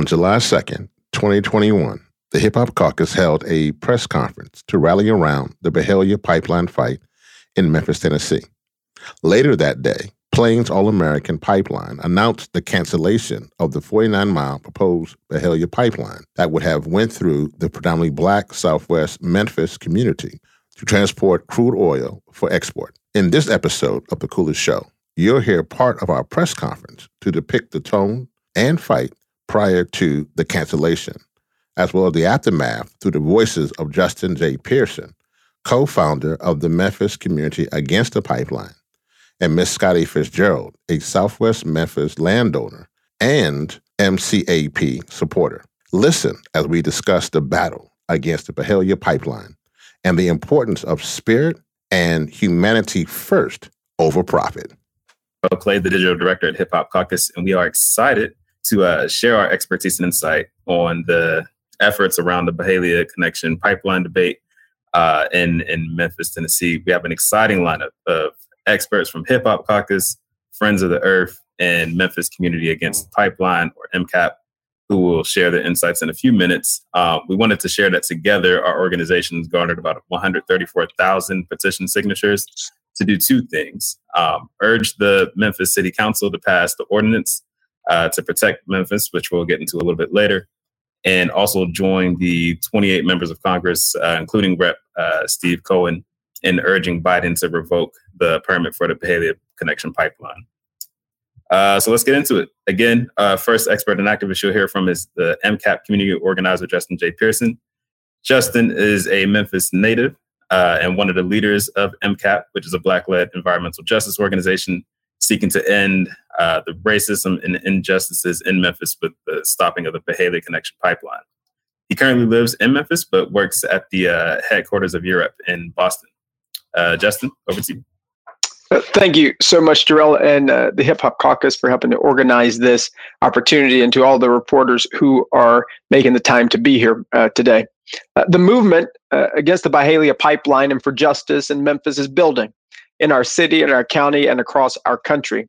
On July 2nd, 2021, the Hip Hop Caucus held a press conference to rally around the Byhalia pipeline fight in Memphis, Tennessee. Later that day, Plains All American Pipeline announced the cancellation of the 49 mile proposed Byhalia pipeline that would have went through the predominantly black Southwest Memphis community to transport crude oil for export. In this episode of The Coolest Show, you'll hear part of our press conference to depict the tone and fight prior to the cancellation, as well as the aftermath through the voices of Justin J. Pearson, co founder of the Memphis Community Against the Pipeline, and Miss Scotty Fitzgerald, a Southwest Memphis landowner and MCAP supporter. Listen as we discuss the battle against the Byhalia pipeline and the importance of spirit and humanity first over profit. Clay, the digital director at Hip Hop Caucus, and we are excited to uh, share our expertise and insight on the efforts around the Byhalia Connection pipeline debate uh, in in Memphis, Tennessee. We have an exciting lineup of experts from Hip Hop Caucus, Friends of the Earth, and Memphis Community Against Pipeline, or MCAP, who will share their insights in a few minutes. Uh, we wanted to share that together. Our organizations garnered about 134,000 petition signatures to do two things: um, urge the Memphis City Council to pass the ordinance uh, to protect Memphis, which we'll get into a little bit later, and also join the 28 members of Congress, uh, including Rep. Uh, Steve Cohen, in urging Biden to revoke the permit for the Byhalia Connection Pipeline. Uh, so let's get into it. Again, uh, first expert and activist you'll hear from is the MCAP community organizer, Justin J. Pearson. Justin is a Memphis native uh, and one of the leaders of MCAP, which is a Black led environmental justice organization seeking to end uh, the racism and injustices in Memphis with the stopping of the Byhalia Connection pipeline. He currently lives in Memphis, but works at the uh, headquarters of Europe in Boston. Uh, Justin, over to you. Uh, thank you so much, Jarrell, and uh, the Hip Hop Caucus for helping to organize this opportunity, and to all the reporters who are making the time to be here uh, today. Uh, the movement uh, against the Byhalia pipeline and for justice in Memphis is building in our city, in our county, and across our country.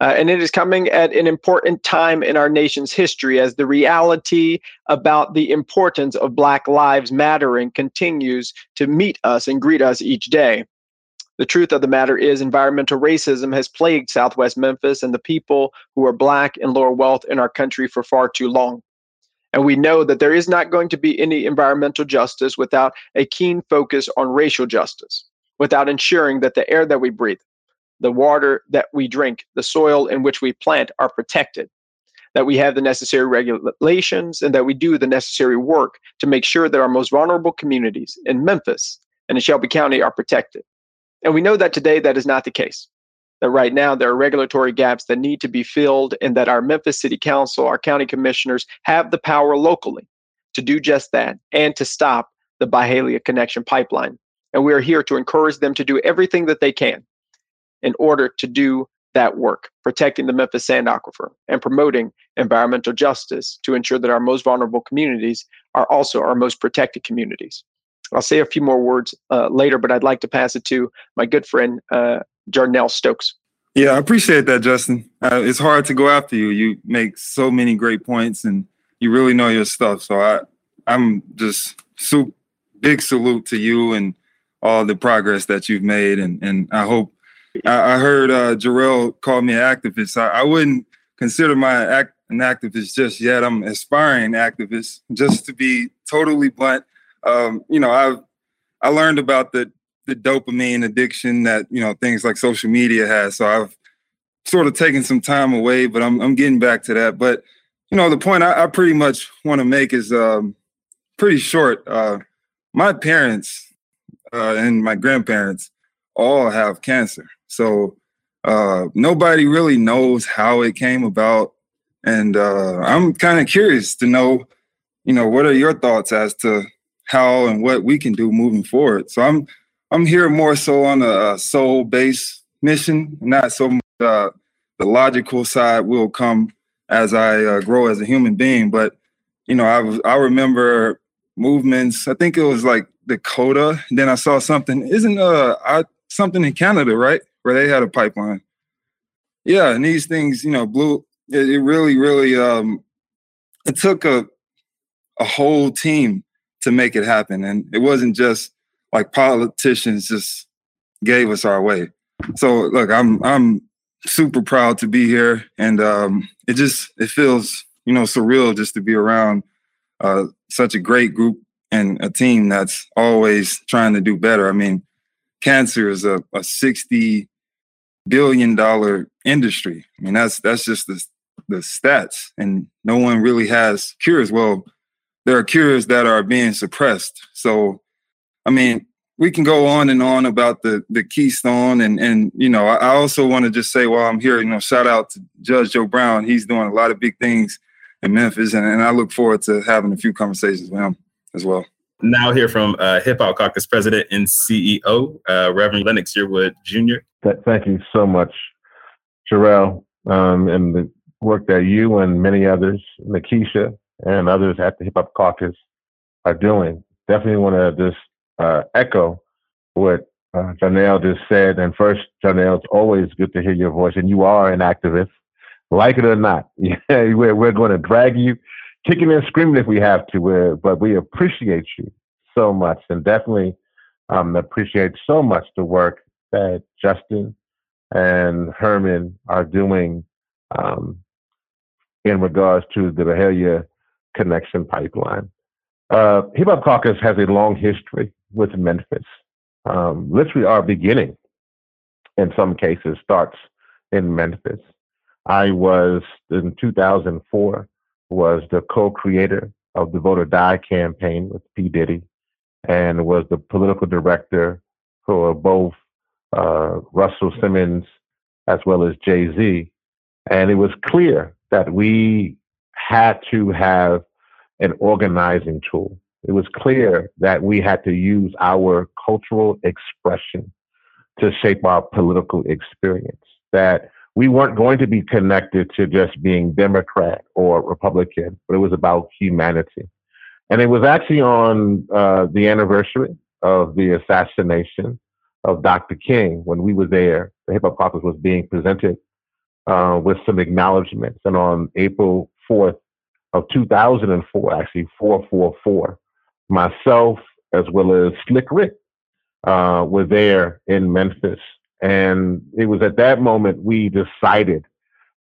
Uh, and it is coming at an important time in our nation's history as the reality about the importance of Black lives mattering continues to meet us and greet us each day. The truth of the matter is, environmental racism has plagued Southwest Memphis and the people who are Black and lower wealth in our country for far too long. And we know that there is not going to be any environmental justice without a keen focus on racial justice without ensuring that the air that we breathe, the water that we drink, the soil in which we plant are protected, that we have the necessary regulations, and that we do the necessary work to make sure that our most vulnerable communities in Memphis and in Shelby County are protected. And we know that today that is not the case. That right now there are regulatory gaps that need to be filled, and that our Memphis City Council, our county commissioners have the power locally to do just that and to stop the Byhalia Connection pipeline and we are here to encourage them to do everything that they can in order to do that work, protecting the Memphis Sand Aquifer and promoting environmental justice to ensure that our most vulnerable communities are also our most protected communities. I'll say a few more words uh, later, but I'd like to pass it to my good friend, uh, Jarnell Stokes. Yeah, I appreciate that, Justin. Uh, it's hard to go after you. You make so many great points and you really know your stuff. So I, I'm just super big salute to you and all the progress that you've made, and and I hope. I, I heard uh, Jarrell call me an activist. I, I wouldn't consider my act an activist just yet. I'm aspiring activist. Just to be totally blunt, um, you know, I've I learned about the the dopamine addiction that you know things like social media has. So I've sort of taken some time away, but I'm I'm getting back to that. But you know, the point I, I pretty much want to make is um, pretty short. Uh, my parents uh, and my grandparents all have cancer. So uh, nobody really knows how it came about. And uh, I'm kind of curious to know, you know, what are your thoughts as to how and what we can do moving forward? So I'm I'm here more so on a soul based mission, not so much uh, the logical side will come as I uh, grow as a human being. But you know, I I remember movements. I think it was like Dakota. Then I saw something. Isn't uh I, something in Canada, right, where they had a pipeline? Yeah, and these things, you know, blew. It, it really, really um it took a a whole team to make it happen, and it wasn't just like politicians just gave us our way. So look, I'm I'm super proud to be here, and um, it just it feels you know surreal just to be around uh, such a great group and a team that's always trying to do better. I mean, cancer is a, a sixty billion dollar industry. I mean, that's that's just the the stats, and no one really has cures. Well, there are cures that are being suppressed. So, I mean, we can go on and on about the the Keystone, and and you know, I also want to just say while I'm here, you know, shout out to Judge Joe Brown. He's doing a lot of big things in Memphis, and, and I look forward to having a few conversations with him as well. Now, hear from uh, Hip Hop Caucus President and CEO, uh, Reverend Lennox Yearwood Jr. Thank you so much, Jarrell, um, and the work that you and many others, Nikisha and others at the Hip Hop Caucus are doing. Definitely want to just uh, echo what uh, Jarnell just said. And first, Jarnell, it's always good to hear your voice, and you are an activist, like it or not. We're, we're going to drag you kicking and screaming if we have to, but we appreciate you so much, and definitely um, appreciate so much the work that Justin and Herman are doing um, in regards to the Byhalia Connection Pipeline. Uh, Hip Hop Caucus has a long history with Memphis. Um, literally, our beginning, in some cases, starts in Memphis. I was in 2004 was the co-creator of the Vote or Die campaign with P Diddy, and was the political director for both uh, Russell Simmons as well as Jay Z. And it was clear that we had to have an organizing tool. It was clear that we had to use our cultural expression to shape our political experience, that we weren't going to be connected to just being Democrat or Republican, but it was about humanity. And it was actually on uh, the anniversary of the assassination of Dr. King when we were there. The Hip Hop Caucus was being presented uh, with some acknowledgments. And on April 4th of 2004, actually 444, myself as well as Slick Rick uh, were there in Memphis. And it was at that moment we decided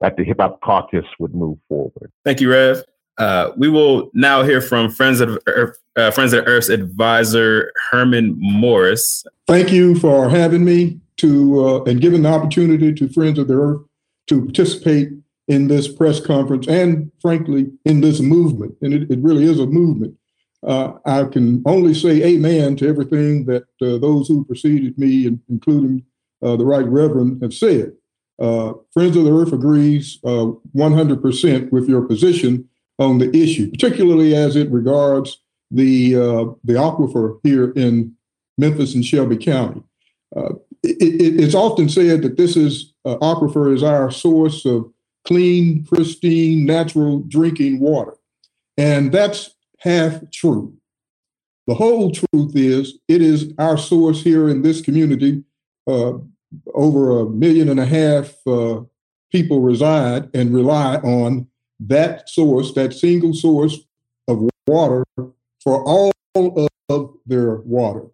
that the Hip Hop Caucus would move forward. Thank you, Rev. Uh, we will now hear from Friends of Earth, uh, Friends of Earth's advisor Herman Morris. Thank you for having me to uh, and giving the opportunity to Friends of the Earth to participate in this press conference and, frankly, in this movement. And it, it really is a movement. Uh, I can only say amen to everything that uh, those who preceded me, including uh, the Right Reverend, have said. Friends of the Earth agrees 100% with your position on the issue, particularly as it regards the uh, the aquifer here in Memphis and Shelby County. Uh, it, it, it's often said that this is uh, aquifer is our source of clean, pristine, natural drinking water, and that's half true. The whole truth is it is our source here in this community. Uh, over a million and a half uh, people reside and rely on that source, that single source of water for all of their water.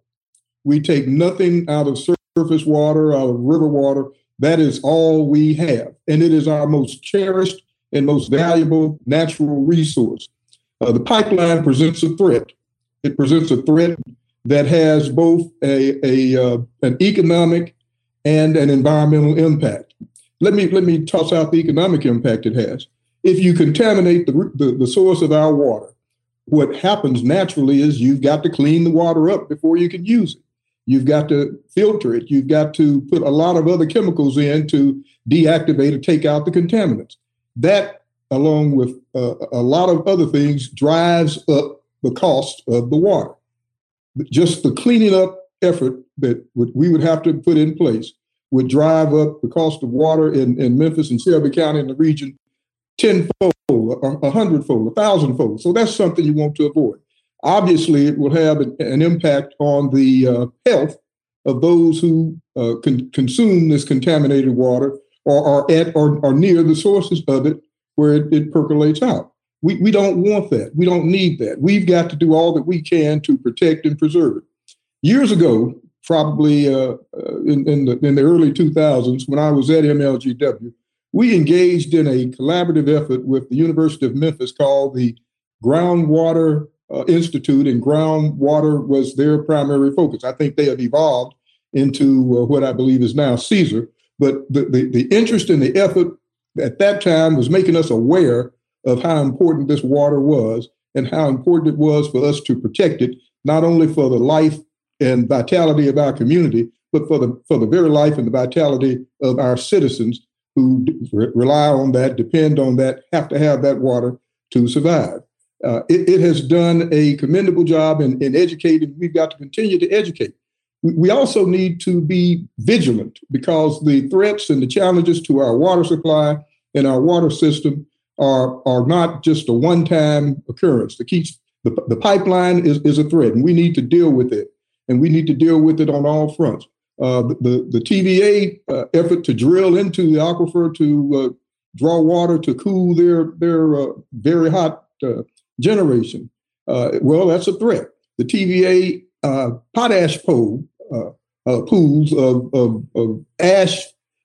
We take nothing out of surface water, out of river water. That is all we have. And it is our most cherished and most valuable natural resource. Uh, the pipeline presents a threat. It presents a threat that has both a, a uh, an economic and an environmental impact. Let me let me toss out the economic impact it has if you contaminate the, the, the source of our water, what happens naturally is you've got to clean the water up before you can use it. You've got to filter it. You've got to put a lot of other chemicals in to deactivate or take out the contaminants. That, along with uh, a lot of other things, drives up the cost of the water. Just the cleaning up effort that we would have to put in place would drive up the cost of water in, in Memphis and Shelby County in the region tenfold, a hundredfold, a thousandfold. So that's something you want to avoid. Obviously, it will have an, an impact on the uh, health of those who uh, con- consume this contaminated water or are at or, or near the sources of it where it, it percolates out. We, we don't want that. We don't need that. We've got to do all that we can to protect and preserve it. Years ago, probably uh, uh in, in, the, in the early 2000s, when I was at MLGW, we engaged in a collaborative effort with the University of Memphis called the Groundwater uh, Institute, and groundwater was their primary focus. I think they have evolved into uh, what I believe is now CAESER. But the, the, the interest in the effort at that time was making us aware of how important this water was and how important it was for us to protect it, not only for the life and vitality of our community, but for the for the very life and the vitality of our citizens who re- rely on that, depend on that, have to have that water to survive. Uh, it, it, has done a commendable job in, in educating. We've got to continue to educate. We, also need to be vigilant because the threats and the challenges to our water supply and our water system are, are not just a one-time occurrence. The, key, the, the pipeline is, is a threat, and we need to deal with it, and we need to deal with it on all fronts. Uh, the, the TVA uh, effort to drill into the aquifer to uh, draw water to cool their, their uh, very hot uh, generation, well, that's a threat. The TVA potash pool, pools of, of, of, ash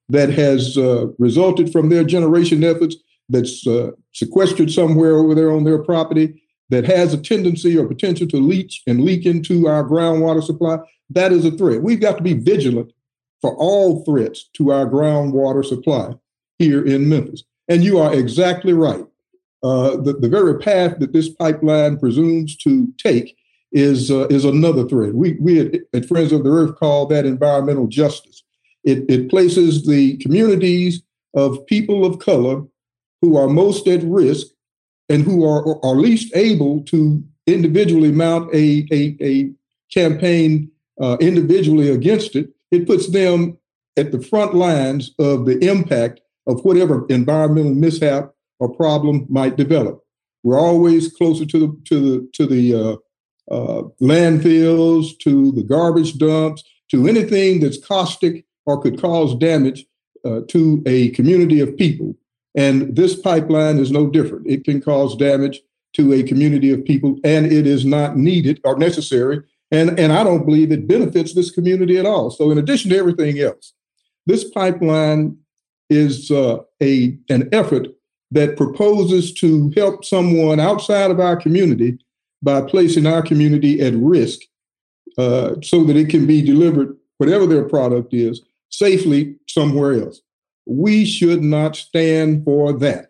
that has resulted from their generation efforts that's sequestered somewhere over there on their property that has a tendency or potential to leach and leak into our groundwater supply, that is a threat. We've got to be vigilant for all threats to our groundwater supply here in Memphis. And you are exactly right. Uh, the, the very path that this pipeline presumes to take is uh, is another threat. We, we at, at, Friends of the Earth call that environmental justice. It, it places the communities of people of color who are most at risk and who are, are least able to individually mount a, a, a campaign uh, individually against it, it puts them at the front lines of the impact of whatever environmental mishap or problem might develop. We're always closer to the to the to the uh, uh, landfills, to the garbage dumps, to anything that's caustic or could cause damage uh, to a community of people. And this pipeline is no different. It can cause damage to a community of people, and it is not needed or necessary. And, and I don't believe it benefits this community at all. So, in addition to everything else, this pipeline is uh, a an effort that proposes to help someone outside of our community by placing our community at risk uh, so that it can be delivered, whatever their product is, safely somewhere else. We should not stand for that.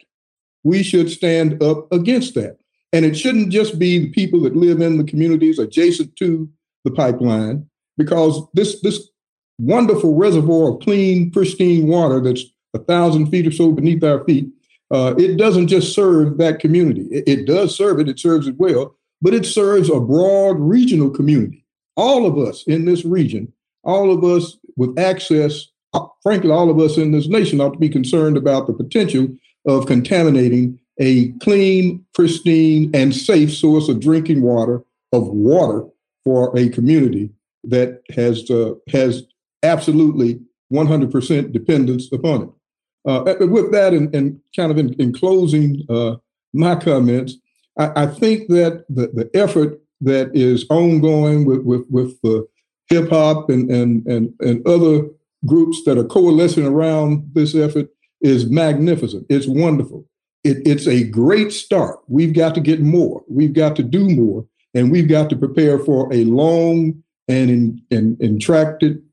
We should stand up against that. And it shouldn't just be the people that live in the communities adjacent to the pipeline, because this, this wonderful reservoir of clean, pristine water that's a thousand feet or so beneath our feet, uh, it doesn't just serve that community. It, it does serve it, it serves it well, but it serves a broad regional community. All of us in this region, all of us with access, frankly, all of us in this nation ought to be concerned about the potential of contaminating a clean, pristine, and safe source of drinking water, of water for a community that has uh, has absolutely 100% dependence upon it. Uh, with that, and, and, kind of in, in closing uh, my comments, I, I, think that the, the effort that is ongoing with with, with the hip hop and, and and and other groups that are coalescing around this effort is magnificent. It's wonderful. It, it's a great start. We've got to get more. We've got to do more, and we've got to prepare for a long and in, in,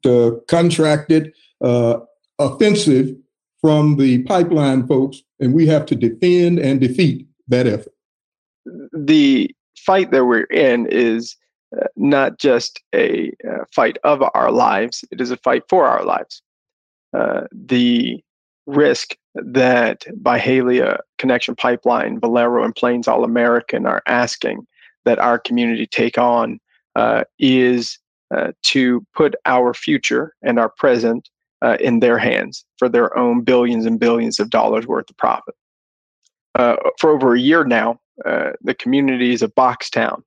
uh, contracted uh, offensive from the pipeline folks, and we have to defend and defeat that effort. The fight that we're in is not just a uh, fight of our lives, it is a fight for our lives. Uh, the risk that Byhalia Connection Pipeline, Valero, and Plains All American are asking that our community take on uh, is uh, to put our future and our present uh, in their hands for their own billions and billions of dollars worth of profit. Uh, for over a year now, the communities of Boxtown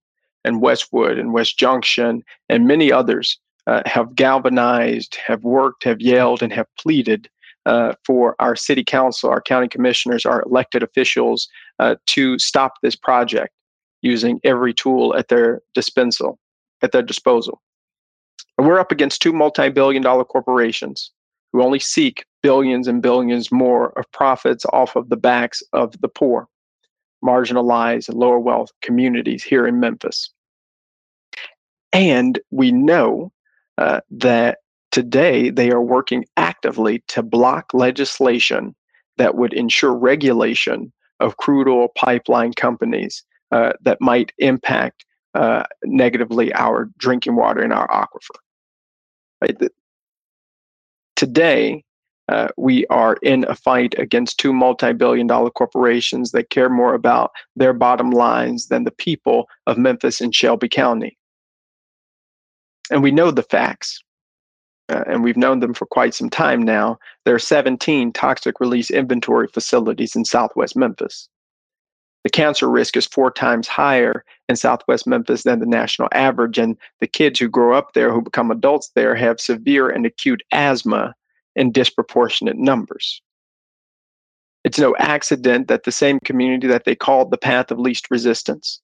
and Westwood and West Junction and many others uh, have galvanized, have worked, have yelled, and have pleaded uh, for our city council, our county commissioners, our elected officials uh, to stop this project using every tool at their dispensal, at their disposal. And we're up against two multi-billion dollar corporations who only seek billions and billions more of profits off of the backs of the poor, marginalized, and lower wealth communities here in Memphis. And we know uh, that today they are working actively to block legislation that would ensure regulation of crude oil pipeline companies uh, that might impact uh, negatively our drinking water and our aquifer. Right? Today, uh, we are in a fight against two multi billion dollar corporations that care more about their bottom lines than the people of Memphis and Shelby County. And we know the facts, uh, and we've known them for quite some time now. There are 17 toxic release inventory facilities in southwest Memphis. The cancer risk is four times higher in southwest Memphis than the national average, and the kids who grow up there, who become adults there, have severe and acute asthma in disproportionate numbers. It's no accident that the same community that they called the path of least resistance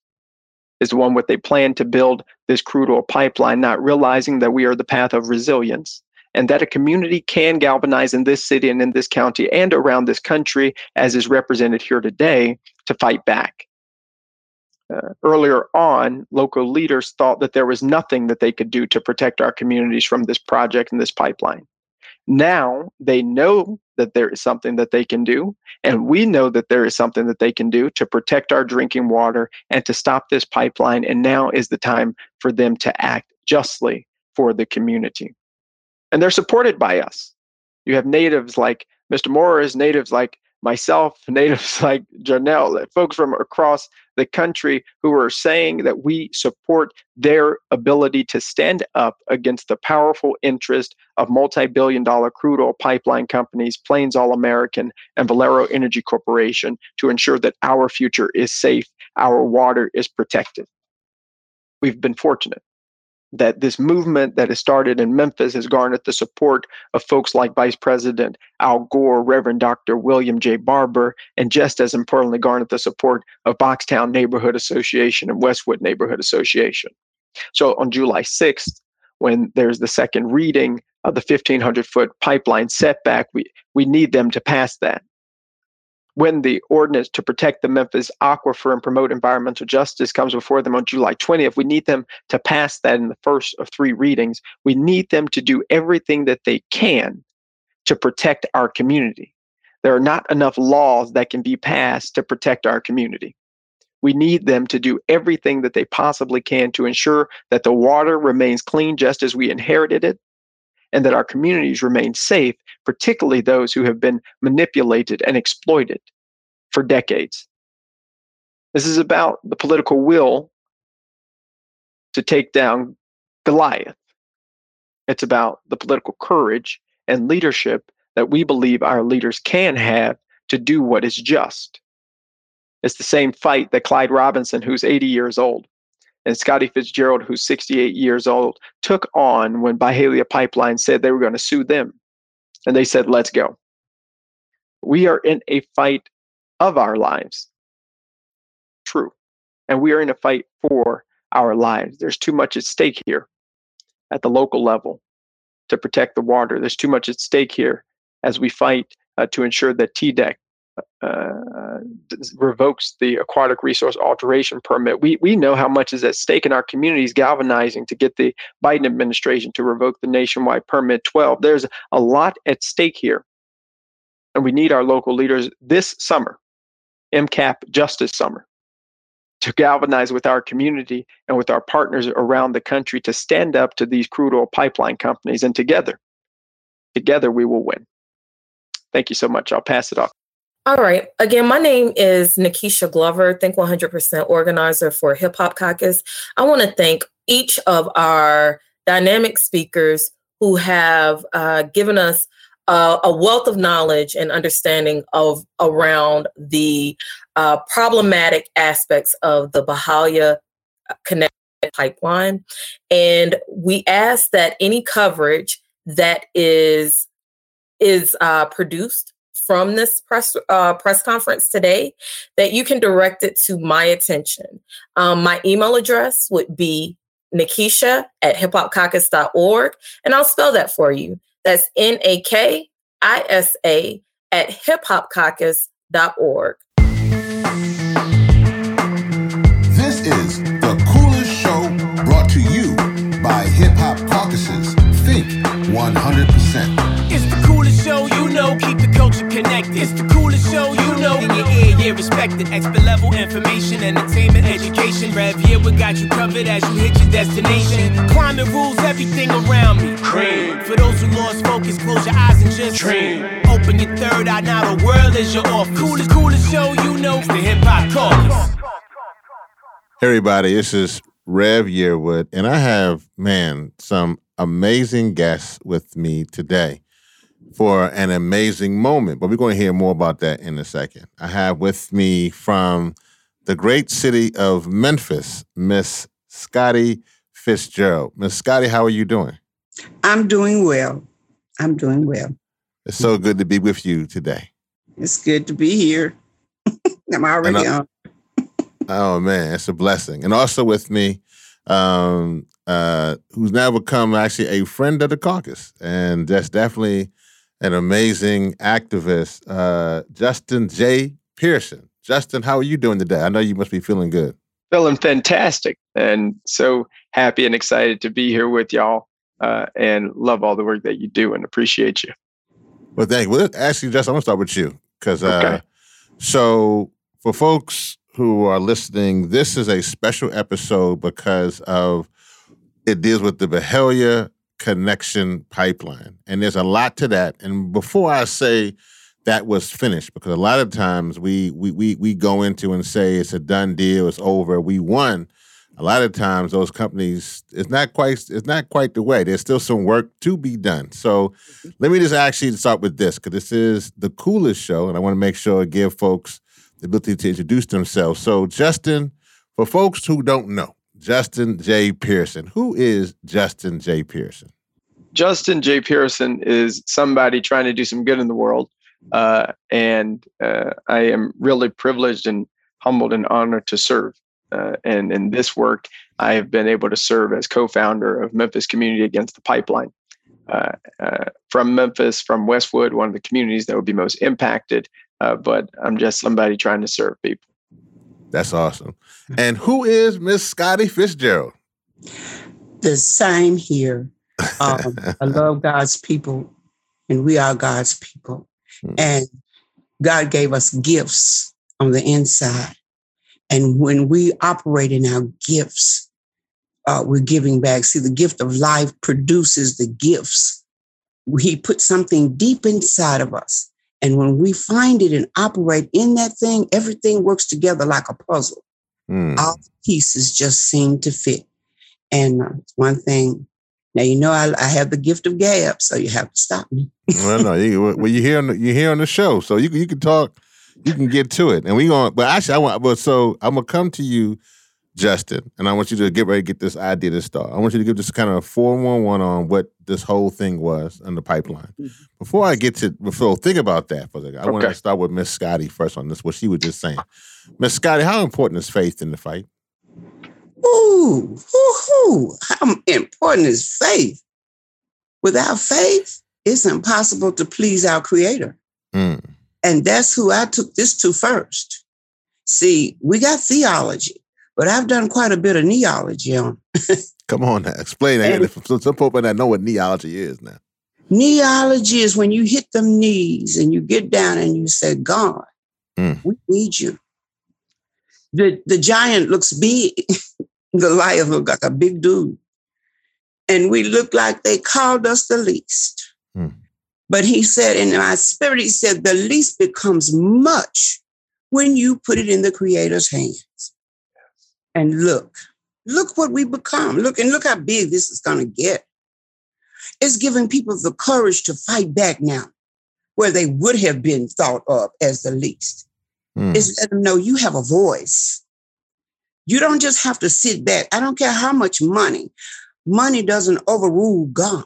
is the one where they plan to build this crude oil pipeline, not realizing that we are the path of resilience and that a community can galvanize in this city and in this county and around this country, as is represented here today, to fight back. Uh, earlier on, local leaders thought that there was nothing that they could do to protect our communities from this project and this pipeline. Now they know that there is something that they can do, and we know that there is something that they can do to protect our drinking water and to stop this pipeline. And now is the time for them to act justly for the community. And they're supported by us. You have natives like Mr. Morris, natives like myself, natives like Jarnell, folks from across the country who are saying that we support their ability to stand up against the powerful interest of multi billion dollar crude oil pipeline companies, Plains All American, and Valero Energy Corporation to ensure that our future is safe, our water is protected. We've been fortunate that this movement that has started in Memphis has garnered the support of folks like Vice President Al Gore, Reverend Dr. William J. Barber, and just as importantly, garnered the support of Boxtown Neighborhood Association and Westwood Neighborhood Association. So on July 6th, when there's the second reading of the 1500 foot pipeline setback, we, we need them to pass that when the ordinance to protect the Memphis aquifer and promote environmental justice comes before them on July 20th, we need them to pass that in the first of three readings. We need them to do everything that they can to protect our community. There are not enough laws that can be passed to protect our community. We need them to do everything that they possibly can to ensure that the water remains clean just as we inherited it and that our communities remain safe, particularly those who have been manipulated and exploited for decades. This is about the political will to take down Goliath. It's about the political courage and leadership that we believe our leaders can have to do what is just. It's the same fight that Clyde Robinson, who's 80 years old, and Scotty Fitzgerald, who's 68 years old, took on when Byhalia Pipeline said they were going to sue them. And they said, let's go. We are in a fight of our lives. True. And we are in a fight for our lives. There's too much at stake here at the local level to protect the water. There's too much at stake here as we fight uh, to ensure that TDEC uh, revokes the aquatic resource alteration permit. We we know how much is at stake in our communities galvanizing to get the Biden administration to revoke the nationwide permit 12. There's a lot at stake here. And we need our local leaders this summer, MCAP Justice Summer, to galvanize with our community and with our partners around the country to stand up to these crude oil pipeline companies. And together, together we will win. Thank you so much. I'll pass it off. All right. Again, my name is Nikisha Glover, Think 100% organizer for Hip Hop Caucus. I want to thank each of our dynamic speakers who have uh, given us uh, a wealth of knowledge and understanding of around the uh, problematic aspects of the Byhalia Connect pipeline. And we ask that any coverage that is is uh, produced from this press uh, press conference today, that you can direct it to my attention. Um, my email address would be Nakisha at hiphopcaucus.org, and I'll spell that for you. That's N A K I S A at hiphopcaucus.org. This is the coolest show brought to you by Hip Hop Caucuses. Think 100%. Know, keep the culture connected. It's the coolest show you know, in your ear, yeah, respected. Expert level information, entertainment, education. Rev here, we got you covered as you hit your destination. Climate rules everything around me. Cream. For those who lost focus, close your eyes and just dream. Open your third eye, now the world is your off. Coolest, coolest show you know, it's the hip hop caucus. Hey everybody, this is Rev Yearwood, and I have, man, some amazing guests with me today for an amazing moment. But we're going to hear more about that in a second. I have with me from the great city of Memphis, Miss Scotty Fitzgerald. Miss Scotty, how are you doing? I'm doing well. I'm doing well. It's so good to be with you today. It's good to be here. I'm already I- on. Oh man, it's a blessing. And also with me, um, uh, who's now become actually a friend of the caucus, and that's definitely an amazing activist, uh, Justin J. Pearson. Justin, how are you doing today? I know you must be feeling good. Feeling fantastic and so happy and excited to be here with y'all uh, and love all the work that you do and appreciate you. Well, thank you. Well, actually, Justin, I'm gonna start with you because uh, Okay. so for folks who are listening, this is a special episode because of it deals with the Byhalia connection pipeline, and there's a lot to that. And before I say that was finished, because a lot of times we we we we go into and say it's a done deal, it's over, we won. A lot of times those companies, it's not quite it's not quite the way. There's still some work to be done. So mm-hmm. let me just actually start with this because this is the coolest show, and I want to make sure I give folks the ability to introduce themselves. So, Justin, for folks who don't know, Justin J. Pearson, who is Justin J. Pearson? Justin J. Pearson is somebody trying to do some good in the world. Uh, and uh, I am really privileged and humbled and honored to serve. Uh, and in this work, I have been able to serve as co founder of Memphis Community Against the Pipeline. Uh, uh, from Memphis, from Westwood, one of the communities that would be most impacted. Uh, but I'm just somebody trying to serve people. That's awesome. And who is Miss Scotty Fitzgerald? The same here. Um, I love God's people, and we are God's people. Hmm. And God gave us gifts on the inside. And when we operate in our gifts, uh, we're giving back. See, the gift of life produces the gifts. He put something deep inside of us. And when we find it and operate in that thing, everything works together like a puzzle. Hmm. All the pieces just seem to fit. And uh, one thing, now you know I, I have the gift of gab, so you have to stop me. well, no, you, well, you hear on the, you hear on the show, so you can- you can talk, you can get to it, and we going. But actually, I want. But so I'm gonna come to you, Justin, and I want you to get ready to get this idea to start. I want you to give this kind of a four one one on what this whole thing was in the pipeline. Before I get to before think about that for a second, I want to start with Miss Scotty first on this. What she was just saying, Miss Scotty, how important is faith in the fight? Ooh, hoo-hoo. how important is faith? Without faith, it's impossible to please our Creator. Mm. And that's who I took this to first. See, we got theology, but I've done quite a bit of neology on. Come on, now, explain that. Some some people that know what neology is now. Neology is when you hit them knees and you get down and you say, God, Mm. we need you. The, the giant looks big. Goliath looked like a big dude. And we look like they called us the least. Mm. But he said, in my spirit, he said, the least becomes much when you put it in the creator's hands. And look, look what we become. Look, and look how big this is going to get. It's giving people the courage to fight back now, where they would have been thought of as the least. Mm. It's let them know you have a voice. You don't just have to sit back. I don't care how much money. Money doesn't overrule God.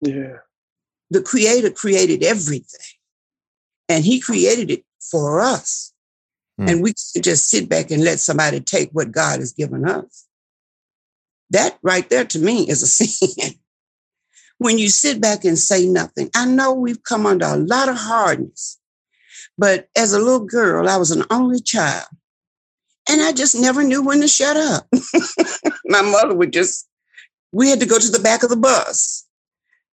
Yeah. the creator created everything and he created it for us. Hmm. And we just sit back and let somebody take what God has given us. That right there to me is a sin. when you sit back and say nothing, I know we've come under a lot of hardness, but as a little girl, I was an only child. And I just never knew when to shut up. My mother would just, we had to go to the back of the bus.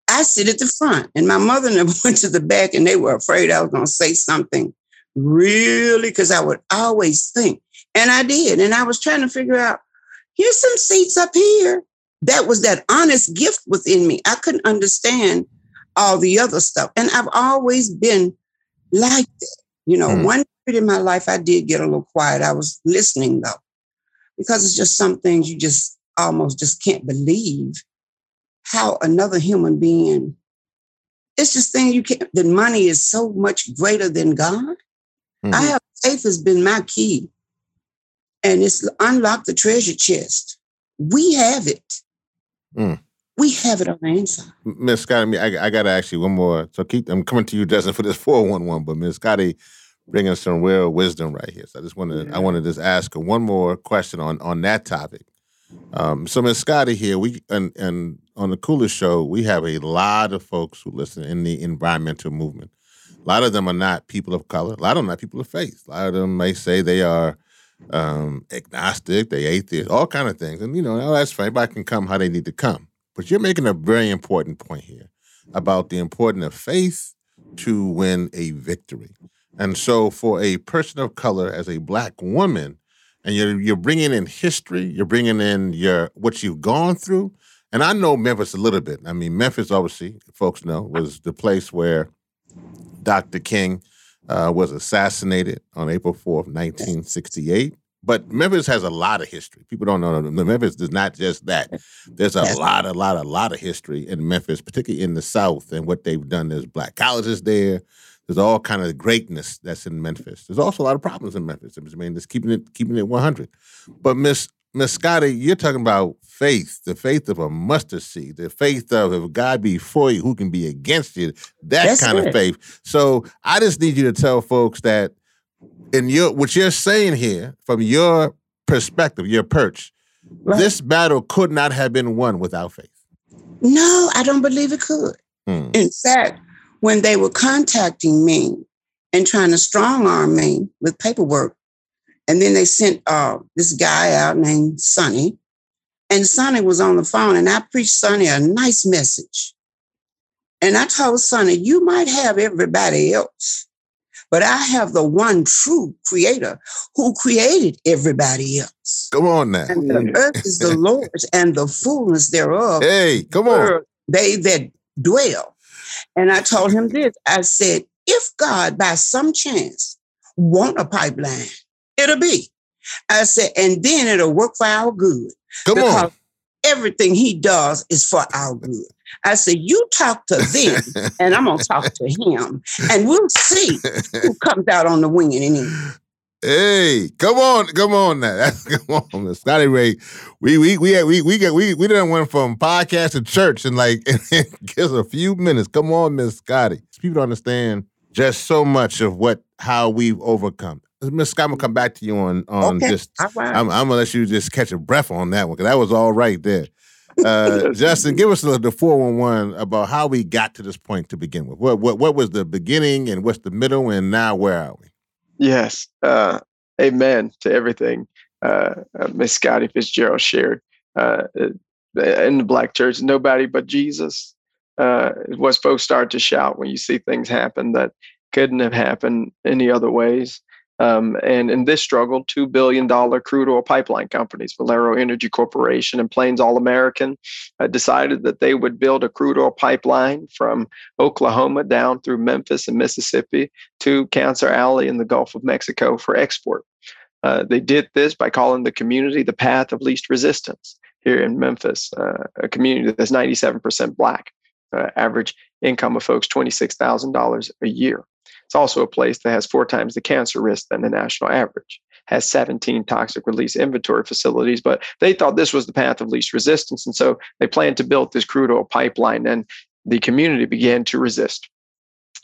I sit at the front, and my mother never went to the back, and they were afraid I was going to say something really, because I would always think. And I did. And I was trying to figure out here's some seats up here. That was that honest gift within me. I couldn't understand all the other stuff. And I've always been like that. You know, mm. one period in my life, I did get a little quiet. I was listening though, because it's just some things you just almost just can't believe how another human being. It's just thing you can't. That money is so much greater than God. Mm-hmm. I have faith has been my key, and it's unlocked the treasure chest. We have it. Mm. We have it on the inside. Miss Scotty, I, I got to ask you one more. So keep, I'm coming to you, Justin, for this 411, but Miss Scotty bringing some real wisdom right here. So I just want to, yeah. I want to just ask her one more question on on that topic. Um, so Miss Scotty here, we and and on the Coolest Show, we have a lot of folks who listen in the environmental movement. A lot of them are not people of color. A lot of them are not people of faith. A lot of them may say they are um, agnostic, they atheist, all kind of things. And you know, that's fine. Everybody can come how they need to come. But you're making a very important point here about the importance of faith to win a victory. And so, for a person of color, as a black woman, and you're you're bringing in history, you're bringing in your what you've gone through. And I know Memphis a little bit. I mean, Memphis, obviously, folks know, was the place where Dr. King uh, was assassinated on April 4th, 1968. But Memphis has a lot of history. People don't know Memphis is not just that. Eh, There's a lot, a lot, a lot of history in Memphis, particularly in the South, and what they've done. There's black colleges there. There's all kind of greatness that's in Memphis. There's also a lot of problems in Memphis. I mean, just keeping it keeping it 100. But Miss Miss Scotty, you're talking about faith, the faith of a mustard seed, the faith of if God be for you, who can be against you? That That's kind it. of faith. So I just need you to tell folks that in your what you're saying here, from your perspective, your perch, right. this battle could not have been won without faith. No, I don't believe it could. Hmm. In fact, when they were contacting me and trying to strong arm me with paperwork, and then they sent uh, this guy out named Sonny. And Sonny was on the phone, and I preached Sonny a nice message. And I told Sonny, you might have everybody else, but I have the one true creator who created everybody else. Come on now. And the earth is the Lord's and the fullness thereof. Hey, come on. They that dwell. And I told him this I said, if God by some chance want a pipeline, it'll be. I said, and then it'll work for our good. Come because on. Everything he does is for our good. I said, you talk to them, and I'm gonna talk to him, and we'll see who comes out on the wing in the end. Hey, come on, come on now. come on, Miss Scotty Ray. We we we we we get we we done went from podcast to church in like in just a few minutes. Come on, Miss Scotty. People don't understand just so much of what how we've overcome. Miss Scott, I'm gonna come back to you on on okay. just. Right. I'm, I'm, gonna let you just catch a breath on that one because that was all right there. Uh, Justin, give us the, the 411 about how we got to this point to begin with. What what what was the beginning and what's the middle and now where are we? Yes, uh, amen to everything uh, uh Miss Scotty Fitzgerald shared. Uh, in the black church, nobody but Jesus. Uh, what folks start to shout when you see things happen that couldn't have happened any other ways. Um, and in this struggle, $2 billion crude oil pipeline companies, Valero Energy Corporation and Plains All American, uh, decided that they would build a crude oil pipeline from Oklahoma down through Memphis and Mississippi to Cancer Alley in the Gulf of Mexico for export. Uh, they did this by calling the community the path of least resistance here in Memphis, uh, a community that's 97% black. Uh, average income of folks $26,000 a year. It's also a place that has four times the cancer risk than the national average, has 17 toxic release inventory facilities, but they thought this was the path of least resistance. And so they planned to build this crude oil pipeline. And the community began to resist.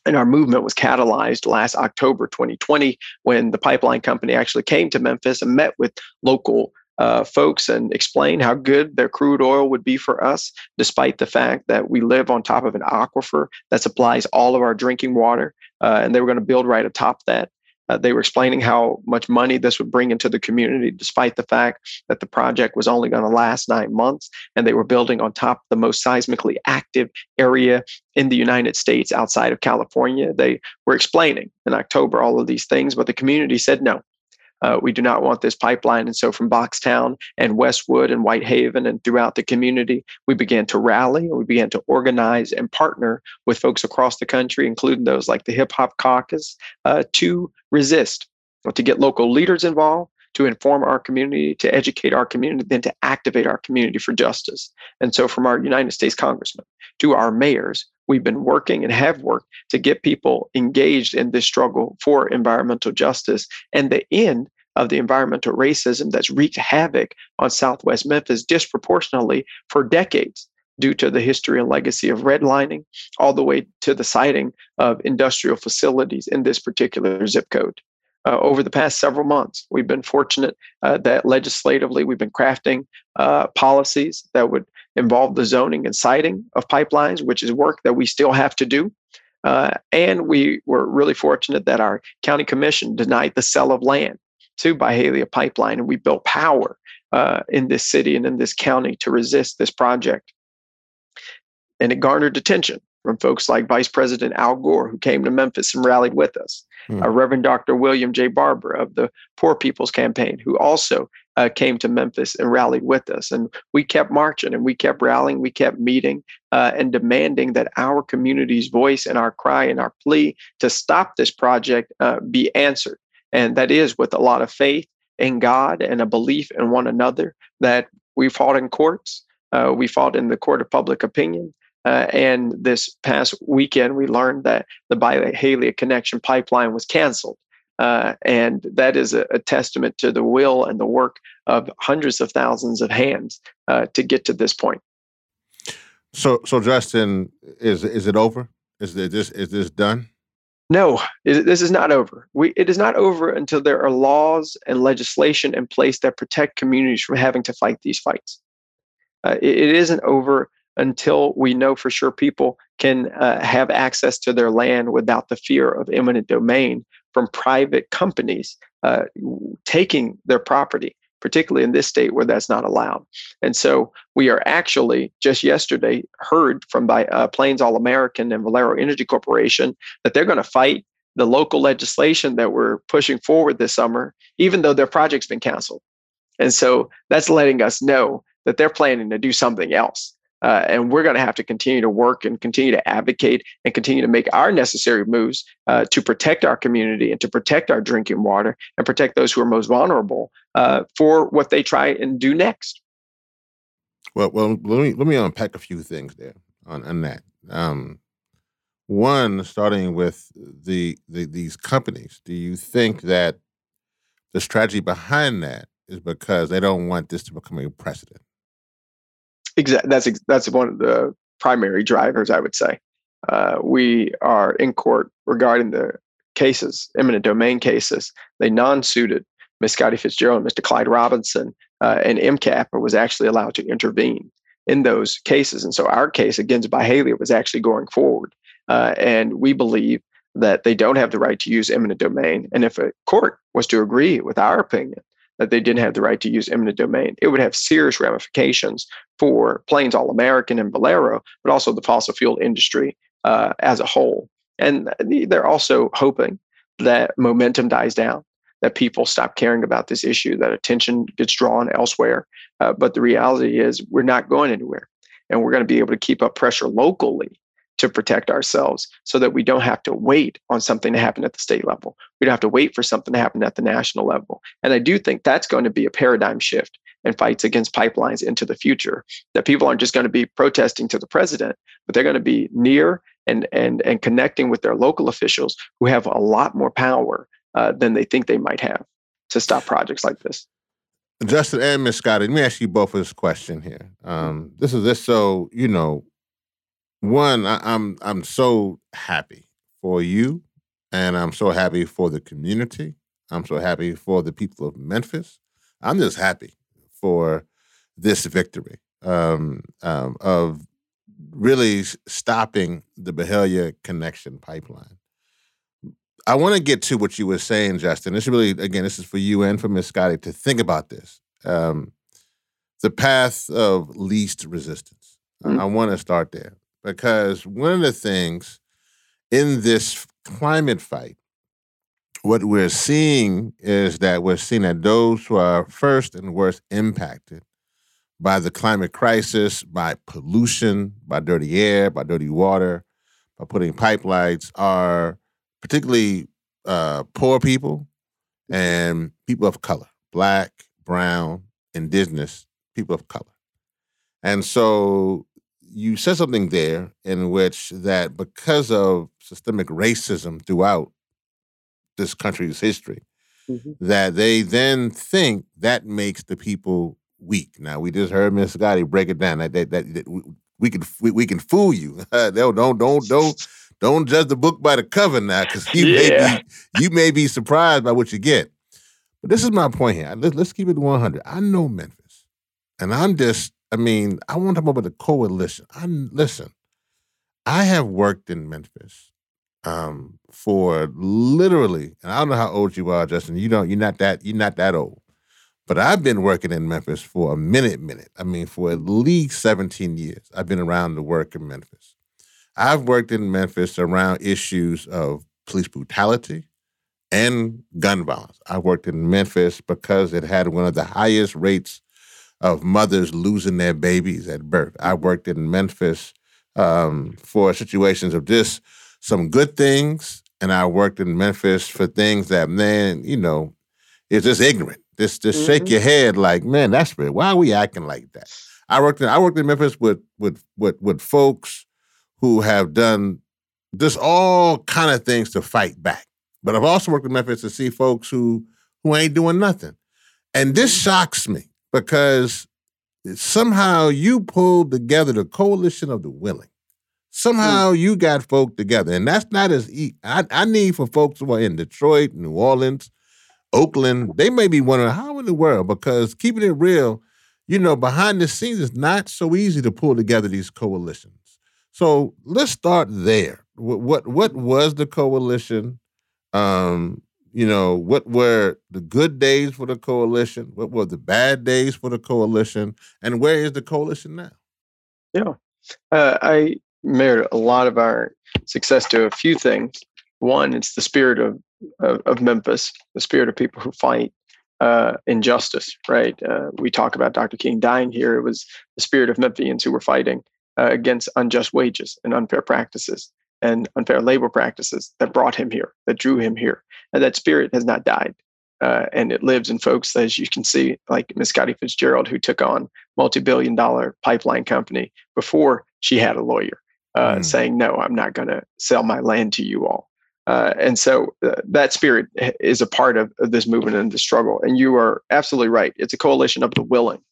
And our movement was catalyzed last October 2020 when the pipeline company actually came to Memphis and met with local uh, folks and explain how good their crude oil would be for us, despite the fact that we live on top of an aquifer that supplies all of our drinking water. Uh, and they were going to build right atop that. Uh, they were explaining how much money this would bring into the community, despite the fact that the project was only going to last nine months. And they were building on top the most seismically active area in the United States outside of California. They were explaining in October all of these things, but the community said no. Uh, we do not want this pipeline. And so from Boxtown and Westwood and Whitehaven and throughout the community, we began to rally and we began to organize and partner with folks across the country, including those like the Hip Hop Caucus, uh, to resist, to get local leaders involved, to inform our community, to educate our community, then to activate our community for justice. And so, from our United States congressmen to our mayors, we've been working and have worked to get people engaged in this struggle for environmental justice and the end of the environmental racism that's wreaked havoc on Southwest Memphis disproportionately for decades due to the history and legacy of redlining, all the way to the siting of industrial facilities in this particular zip code. Uh, over the past several months, we've been fortunate uh, that legislatively we've been crafting uh, policies that would involve the zoning and siting of pipelines, which is work that we still have to do. Uh, and we were really fortunate that our county commission denied the sale of land to Byhalia Pipeline, and we built power uh, in this city and in this county to resist this project. And it garnered attention from folks like Vice President Al Gore, who came to Memphis and rallied with us, hmm. uh, Reverend Dr. William J. Barber of the Poor People's Campaign, who also uh, came to Memphis and rallied with us. And we kept marching and we kept rallying, we kept meeting uh, and demanding that our community's voice and our cry and our plea to stop this project uh, be answered. And that is with a lot of faith in God and a belief in one another that we fought in courts. Uh, we fought in the court of public opinion. Uh, and this past weekend, we learned that the Byhalia Connection pipeline was canceled. Uh, and that is a, a, testament to the will and the work of hundreds of thousands of hands uh, to get to this point. So, so Justin, is is it over? Is this is this done? No, this is not over. We, it is not over until there are laws and legislation in place that protect communities from having to fight these fights. Uh, it, it isn't over until we know for sure people can uh, have access to their land without the fear of eminent domain from private companies uh, taking their property particularly in this state where that's not allowed. And so we are actually just yesterday heard from by uh, Plains All American and Valero Energy Corporation that they're going to fight the local legislation that we're pushing forward this summer, even though their project's been canceled. And so that's letting us know that they're planning to do something else. Uh, and we're going to have to continue to work and continue to advocate and continue to make our necessary moves uh, to protect our community and to protect our drinking water and protect those who are most vulnerable uh, for what they try and do next. Well, well, let me let me unpack a few things there on, on that. Um, one, starting with the, the these companies, do you think that the strategy behind that is because they don't want this to become a precedent? Exactly. That's that's one of the primary drivers, I would say. Uh, we are in court regarding the cases, eminent domain cases. They non-suited Miss Scotty Fitzgerald Mr. Clyde Robinson, uh, and MCAP was actually allowed to intervene in those cases. And so our case against Byhalia was actually going forward. Uh, and we believe that they don't have the right to use eminent domain. And if a court was to agree with our opinion that they didn't have the right to use eminent domain, it would have serious ramifications for Plains All American and Valero, but also the fossil fuel industry uh, as a whole. And they're also hoping that momentum dies down, that people stop caring about this issue, that attention gets drawn elsewhere. Uh, but the reality is, we're not going anywhere. And we're going to be able to keep up pressure locally to protect ourselves so that we don't have to wait on something to happen at the state level. We don't have to wait for something to happen at the national level. And I do think that's going to be a paradigm shift in fights against pipelines into the future. That people aren't just going to be protesting to the president, but they're going to be near and and and connecting with their local officials who have a lot more power uh, than they think they might have to stop projects like this. Justin and Ms. Scott, let me ask you both this question here. Um, this is this so you know one, I, I'm I'm so happy for you, and I'm so happy for the community. I'm so happy for the people of Memphis. I'm just happy for this victory um, um, of really stopping the Byhalia connection pipeline. I want to get to what you were saying, Justin. This is really, again, this is for you and for Miss Scotty to think about this. Um, the path of least resistance. Mm-hmm. I want to start there because one of the things in this climate fight, what we're seeing is that we're seeing that those who are first and worst impacted by the climate crisis, by pollution, by dirty air, by dirty water, by putting pipelines are particularly uh, poor people and people of color, black, brown, indigenous people of color. And so you said something there in which that because of systemic racism throughout this country's history, mm-hmm. that they then think that makes the people weak. Now we just heard Miss Scotty break it down that that, that, that we, can we, we, can fool you. don't don't don't don't don't judge the book by the cover now, because you yeah. may be you may be surprised by what you get. But this is my point here. Let's, let's keep it 100. I know Memphis, and I'm just. I mean, I want to talk about the coalition. I listen. I have worked in Memphis um, for literally, and I don't know how old you are, Justin. You don't. You're not that. You're not that old. But I've been working in Memphis for a minute, minute. I mean, for at least 17 years. I've been around the work in Memphis. I've worked in Memphis around issues of police brutality and gun violence. I worked in Memphis because it had one of the highest rates of mothers losing their babies at birth. I worked in Memphis um, for situations of just some good things, and I worked in Memphis for things that, man, you know, it's just ignorant. Just just mm-hmm. shake your head like, man, that's weird. Why are we acting like that? I worked in I worked in Memphis with with with with folks who have done just all kind of things to fight back. But I've also worked in Memphis to see folks who who ain't doing nothing. And this shocks me because somehow you pulled together the coalition of the willing. Somehow mm. you got folk together, and that's not as easy. I, I need for folks who are in Detroit, New Orleans, Oakland, they may be wondering how in the world, because keeping it real, you know, behind the scenes, it's not so easy to pull together these coalitions. So let's start there. What what, what was the coalition? Um, you know, what were the good days for the coalition? What were the bad days for the coalition? And where is the coalition now? Yeah, uh, I merit a lot of our success to a few things. One, it's the spirit of of, of Memphis, the spirit of people who fight uh, injustice, right? Uh, we talk about Dr. King dying here. It was the spirit of Memphians who were fighting uh, against unjust wages and unfair practices and unfair labor practices that brought him here, that drew him here. And that spirit has not died. Uh, and it lives in folks, as you can see, like Miss Scotty Fitzgerald, who took on multi-billion dollar pipeline company before she had a lawyer uh, mm. saying, no, I'm not going to sell my land to you all. Uh, and so uh, that spirit is a part of, of, this movement and the struggle. And you are absolutely right. It's a coalition of the willing.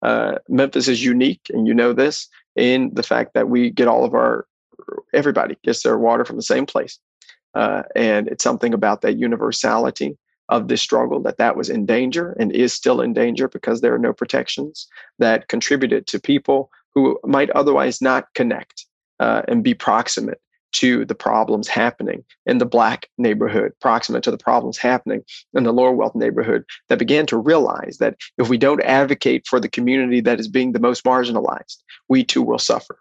Uh, Memphis is unique, and you know this, in the fact that we get all of our, everybody gets their water from the same place. Uh, and it's something about that universality of this struggle that that was in danger and is still in danger because there are no protections that contributed to people who might otherwise not connect uh, and be proximate to the problems happening in the black neighborhood, proximate to the problems happening in the lower wealth neighborhood, that began to realize that if we don't advocate for the community that is being the most marginalized, we too will suffer.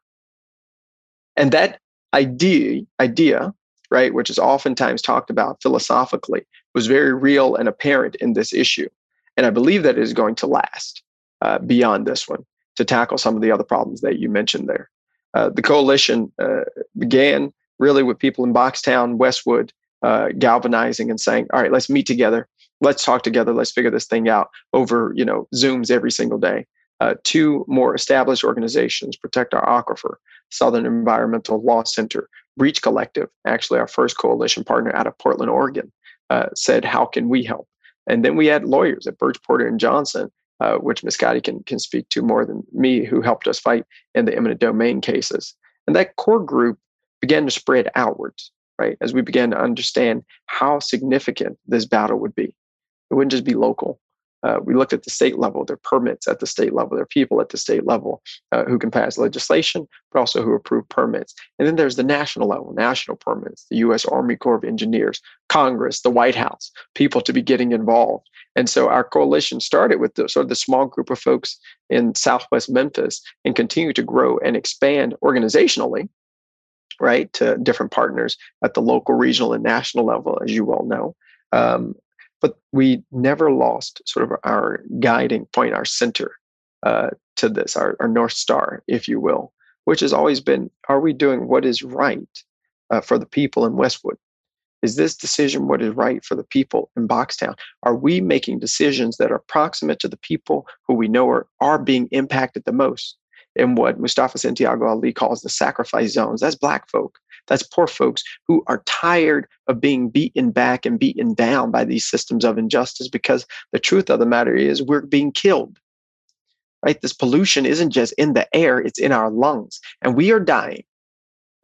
And that idea, idea, right, which is oftentimes talked about philosophically, was very real and apparent in this issue. And I believe that it is going to last uh, beyond this one to tackle some of the other problems that you mentioned there. Uh, the coalition uh, began really with people in Boxtown, Westwood, uh, galvanizing and saying, all right, let's meet together. Let's talk together. Let's figure this thing out over, you know, Zooms every single day. Uh, two more established organizations, Protect Our Aquifer, Southern Environmental Law Center, Breach Collective, actually our first coalition partner out of Portland, Oregon, uh, said, how can we help? And then we had lawyers at Burch Porter and Johnson, uh, which Ms. Can, can speak to more than me, who helped us fight in the eminent domain cases. And that core group began to spread outwards, right? As we began to understand how significant this battle would be. It wouldn't just be local, uh, we looked at the state level. their permits at the state level. their people at the state level uh, who can pass legislation, but also who approve permits. And then there's the national level, national permits, the U.S. Army Corps of Engineers, Congress, the White House, people to be getting involved. And so our coalition started with the, sort of the small group of folks in Southwest Memphis and continue to grow and expand organizationally, right, to different partners at the local, regional, and national level, as you well know. Um, but we never lost sort of our guiding point, our center uh, to this, our, our North Star, if you will, which has always been are we doing what is right uh, for the people in Westwood? Is this decision what is right for the people in Boxtown? Are we making decisions that are proximate to the people who we know are, are being impacted the most? In what Mustafa Santiago Ali calls the sacrifice zones. That's black folk. That's poor folks who are tired of being beaten back and beaten down by these systems of injustice because the truth of the matter is we're being killed. Right? This pollution isn't just in the air, it's in our lungs, and we are dying.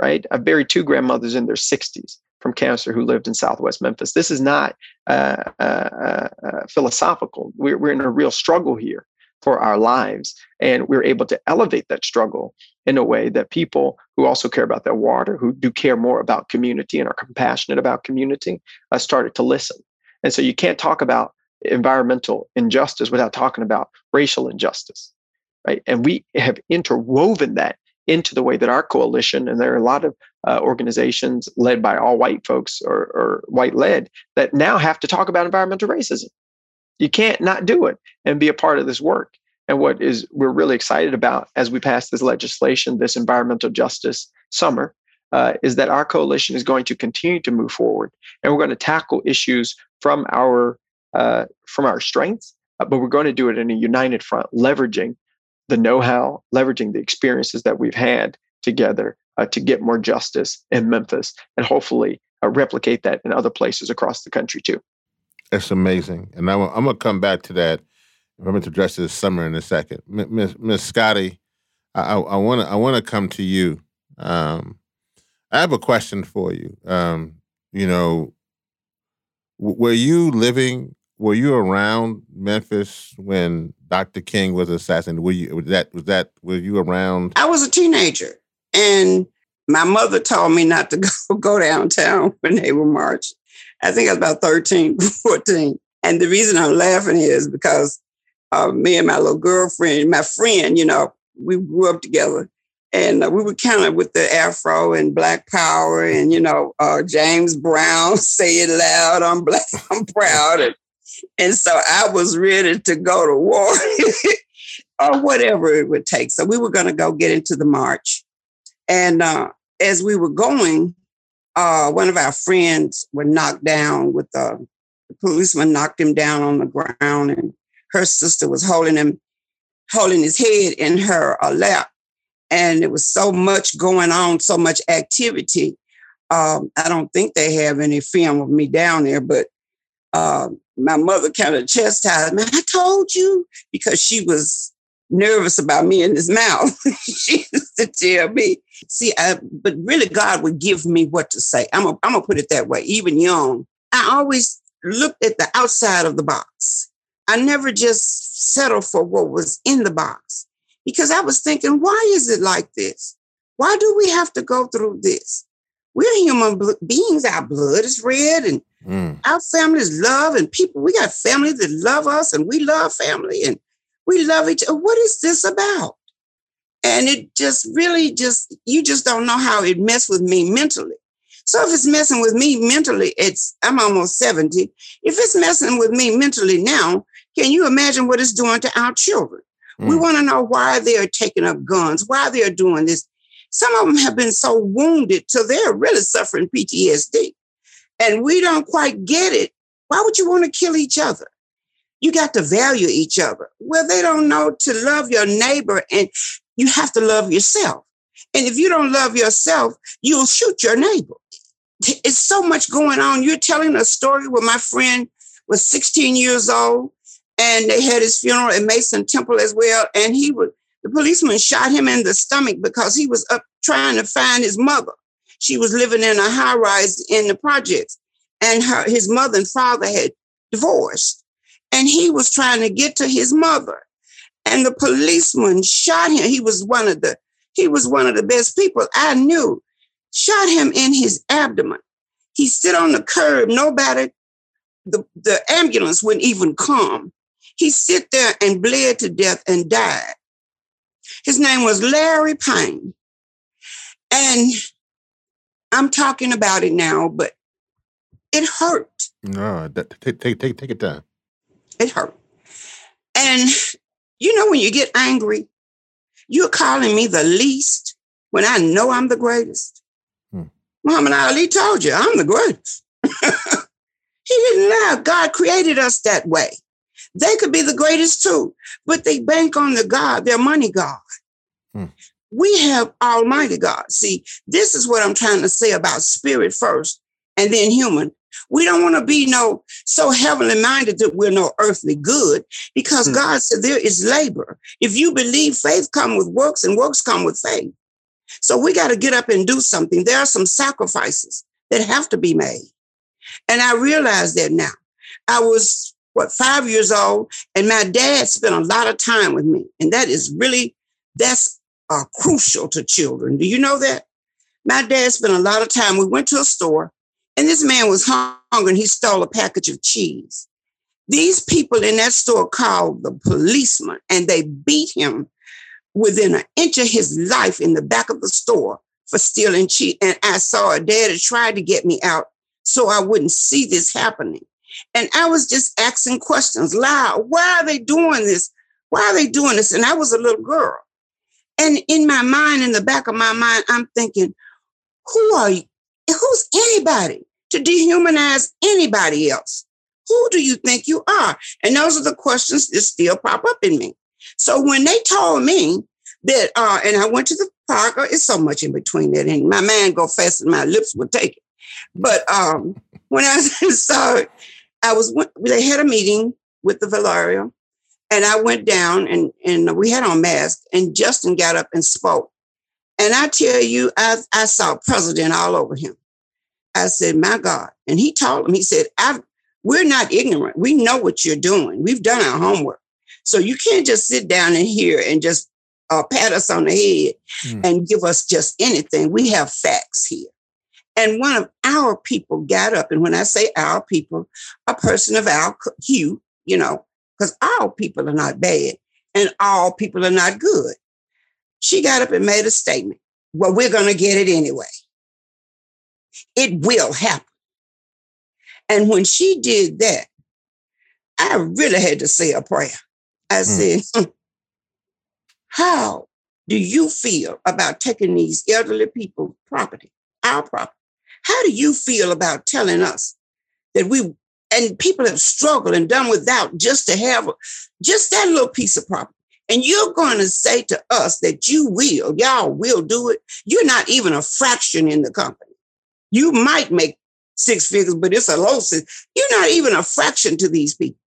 Right? I've buried two grandmothers in their 60s from cancer who lived in Southwest Memphis. This is not uh, uh, uh, philosophical. We're, we're in a real struggle here for our lives. And we're able to elevate that struggle in a way that people who also care about their water, who do care more about community and are compassionate about community, uh, started to listen. And so you can't talk about environmental injustice without talking about racial injustice, right? And we have interwoven that into the way that our coalition, and there are a lot of uh, organizations led by all white folks or, or white led that now have to talk about environmental racism. You can't not do it and be a part of this work. And what is we're really excited about as we pass this legislation, this environmental justice summer, uh, is that our coalition is going to continue to move forward, and we're going to tackle issues from our uh, from our strengths, uh, but we're going to do it in a united front, leveraging the know-how, leveraging the experiences that we've had together uh, to get more justice in Memphis, and hopefully uh, replicate that in other places across the country too. It's amazing, and I'm, I'm gonna come back to that. I'm going to address this summer in a second, Miss Scotty. I want to I want to come to you. Um, I have a question for you. Um, you know, were you living? Were you around Memphis when Dr. King was assassinated? Were you was that was that were you around? I was a teenager, and my mother told me not to go go downtown when they were marching. I think I was about 13, 14. And the reason I'm laughing is because uh, me and my little girlfriend, my friend, you know, we grew up together. And uh, we were kind of with the afro and black power and, you know, uh, James Brown, say it loud, I'm black, I'm proud. And, and so I was ready to go to war or whatever it would take. So we were going to go get into the march. And uh, as we were going, uh, one of our friends was knocked down with the, the policeman knocked him down on the ground and her sister was holding him holding his head in her uh, lap. And it was so much going on so much activity. Um, i don't think they have any film of me down there but uh, my mother kind of chastised me i told you because she was nervous about me in his mouth. she used to tell me, see, I, but really God would give me what to say. I'm going to put it that way. Even young, I always looked at the outside of the box. I never just settled for what was in the box because I was thinking, why is it like this? Why do we have to go through this? We're human beings. Our blood is red and mm. our families love and people, we got family that love us and we love family. And we love each other. What is this about? And it just really just, you just don't know how it messed with me mentally. So if it's messing with me mentally, it's, I'm almost 70. If it's messing with me mentally now, can you imagine what it's doing to our children? Mm. We want to know why they are taking up guns, why they are doing this. Some of them have been so wounded till they're really suffering PTSD. And we don't quite get it. Why would you want to kill each other? You got to value each other. Well, they don't know to love your neighbor and you have to love yourself. And if you don't love yourself, you'll shoot your neighbor. It's so much going on. You're telling a story where my friend was 16 years old and they had his funeral at Mason Temple as well. And he would, the policeman shot him in the stomach because he was up trying to find his mother. She was living in a high rise in the projects, and her his mother and father had divorced, and he was trying to get to his mother, and the policeman shot him. He was one of the he was one of the best people I knew. Shot him in his abdomen. He sit on the curb. Nobody, the, the ambulance wouldn't even come. He sit there and bled to death and died. His name was Larry Payne. And I'm talking about it now, but it hurt. No, take, take, take, take it down. It hurt. And you know, when you get angry, you're calling me the least when I know I'm the greatest. Hmm. Muhammad Ali told you, I'm the greatest. he didn't lie. God created us that way. They could be the greatest too, but they bank on the God, their money God. Hmm. We have Almighty God. See, this is what I'm trying to say about spirit first and then human. We don't want to be no so heavenly minded that we're no earthly good because mm. God said there is labor. If you believe faith come with works and works come with faith. So we got to get up and do something. There are some sacrifices that have to be made. And I realize that now. I was what five years old and my dad spent a lot of time with me. And that is really that's uh, crucial to children. Do you know that? My dad spent a lot of time. We went to a store and this man was hungry and he stole a package of cheese. These people in that store called the policeman and they beat him within an inch of his life in the back of the store for stealing cheese. And I saw a dad tried to get me out so I wouldn't see this happening. And I was just asking questions loud. Why are they doing this? Why are they doing this? And I was a little girl. And in my mind, in the back of my mind, I'm thinking, who are you? Who's anybody? To dehumanize anybody else. Who do you think you are? And those are the questions that still pop up in me. So when they told me that, uh, and I went to the park, uh, it's so much in between that, and my mind go fast and my lips would take it. But um, when I saw it, I was they had a meeting with the Valero, and I went down and and we had on masks, and Justin got up and spoke. And I tell you, I, I saw president all over him. I said, my God. And he told him, he said, we're not ignorant. We know what you're doing. We've done our homework. So you can't just sit down and hear and just uh, pat us on the head mm. and give us just anything. We have facts here. And one of our people got up, and when I say our people, a person of our hue, you know, because all people are not bad and all people are not good. She got up and made a statement. Well, we're going to get it anyway. It will happen. And when she did that, I really had to say a prayer. I mm. said, How do you feel about taking these elderly people's property, our property? How do you feel about telling us that we, and people have struggled and done without just to have just that little piece of property? And you're going to say to us that you will, y'all will do it. You're not even a fraction in the company. You might make six figures, but it's a low six. You're not even a fraction to these people.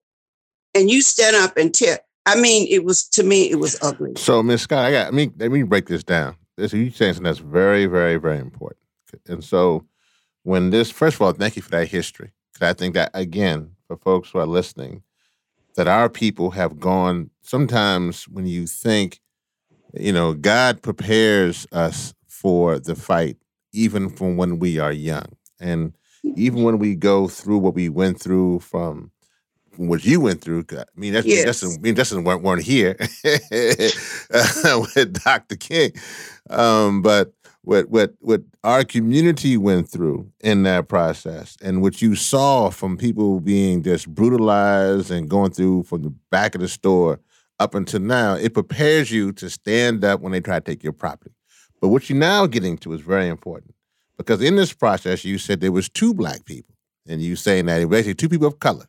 And you stand up and tell. I mean, it was to me, it was ugly. So, Miss Scott, I got. I mean, let me break this down. This you saying something that's very, very, very important. And so, when this, first of all, thank you for that history. Because I think that again, for folks who are listening, that our people have gone. Sometimes when you think, you know, God prepares us for the fight even from when we are young. And even when we go through what we went through from, from what you went through, I mean, that's, yes. that's, I mean, Justin weren't, weren't here with Dr. King. Um, but what, what, what our community went through in that process and what you saw from people being just brutalized and going through from the back of the store up until now, it prepares you to stand up when they try to take your property. But what you're now getting to is very important because in this process, you said there was two black people, and you saying that basically two people of color,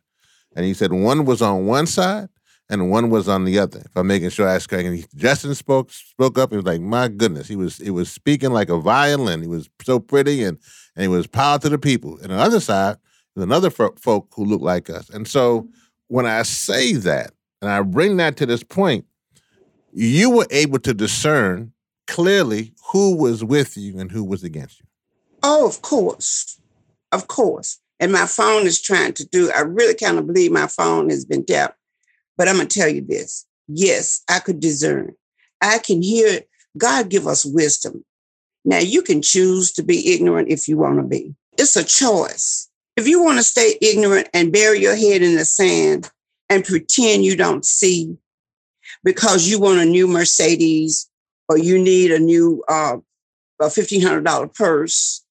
and you said one was on one side and one was on the other. If I'm making sure I correct, and Justin spoke spoke up, he was like, "My goodness, he was he was speaking like a violin. He was so pretty, and and he was power to the people." And on the other side, there's another folk who looked like us, and so when I say that, and I bring that to this point, you were able to discern clearly who was with you and who was against you. Oh, of course. Of course. And my phone is trying to do, I really kind of believe my phone has been tapped. But I'm going to tell you this. Yes, I could discern. I can hear God give us wisdom. Now, you can choose to be ignorant if you want to be. It's a choice. If you want to stay ignorant and bury your head in the sand and pretend you don't see because you want a new Mercedes or you need a new uh, a $1,500 purse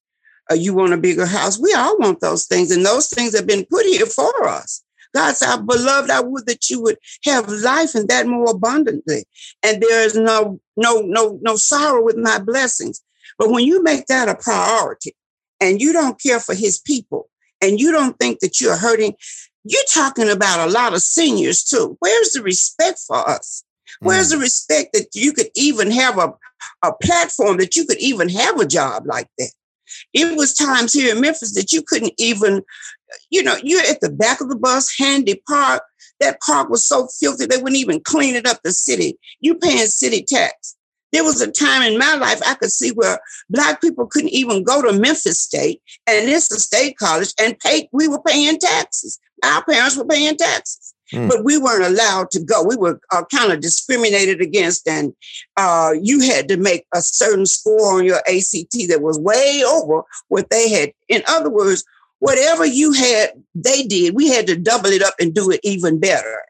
or you want a bigger house, we all want those things. And those things have been put here for us. God said, beloved, I would that you would have life and that more abundantly. And there is no, no, no, no sorrow with my blessings. But when you make that a priority and you don't care for his people and you don't think that you're hurting, you're talking about a lot of seniors too. Where's the respect for us? Where's mm. the respect that you could even have a, a platform that you could even have a job like that? It was times here in Memphis that you couldn't even, you know, you're at the back of the bus, handy park. That park was so filthy they wouldn't even clean it up the city. You paying city tax. There was a time in my life I could see where black people couldn't even go to Memphis State, and it's a state college, and pay. We were paying taxes. Our parents were paying taxes, mm. but we weren't allowed to go. We were uh, kind of discriminated against, and uh, you had to make a certain score on your ACT that was way over what they had. In other words, whatever you had, they did. We had to double it up and do it even better.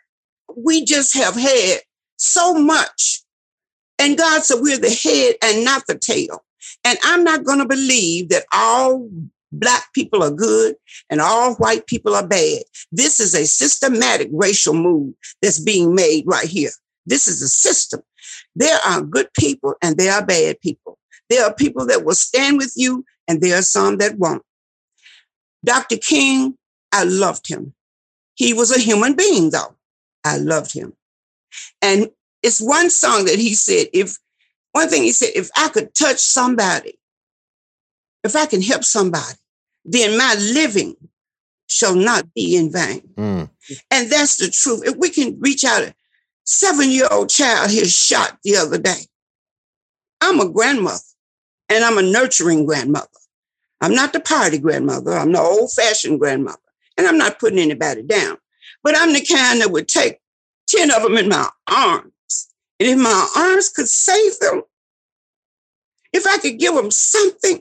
We just have had so much and God said, We're the head and not the tail. And I'm not going to believe that all black people are good and all white people are bad. This is a systematic racial move that's being made right here. This is a system. There are good people and there are bad people. There are people that will stand with you and there are some that won't. Dr. King, I loved him. He was a human being, though. I loved him. And it's one song that he said, if one thing he said, if I could touch somebody, if I can help somebody, then my living shall not be in vain. Mm. And that's the truth. If we can reach out, a seven year old child here shot the other day. I'm a grandmother and I'm a nurturing grandmother. I'm not the party grandmother. I'm the old fashioned grandmother. And I'm not putting anybody down, but I'm the kind that would take 10 of them in my arms and if my arms could save them, if I could give them something,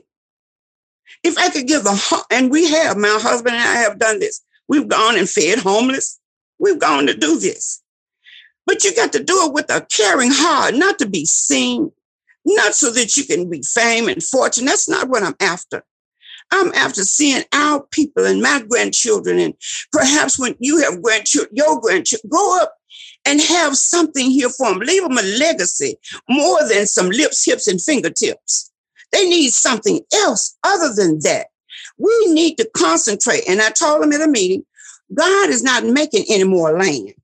if I could give them, and we have, my husband and I have done this. We've gone and fed homeless. We've gone to do this. But you got to do it with a caring heart, not to be seen, not so that you can be fame and fortune. That's not what I'm after. I'm after seeing our people and my grandchildren, and perhaps when you have grandchildren, your grandchildren, grow up and have something here for them. Leave them a legacy more than some lips, hips, and fingertips. They need something else other than that. We need to concentrate. And I told them at a meeting, God is not making any more land.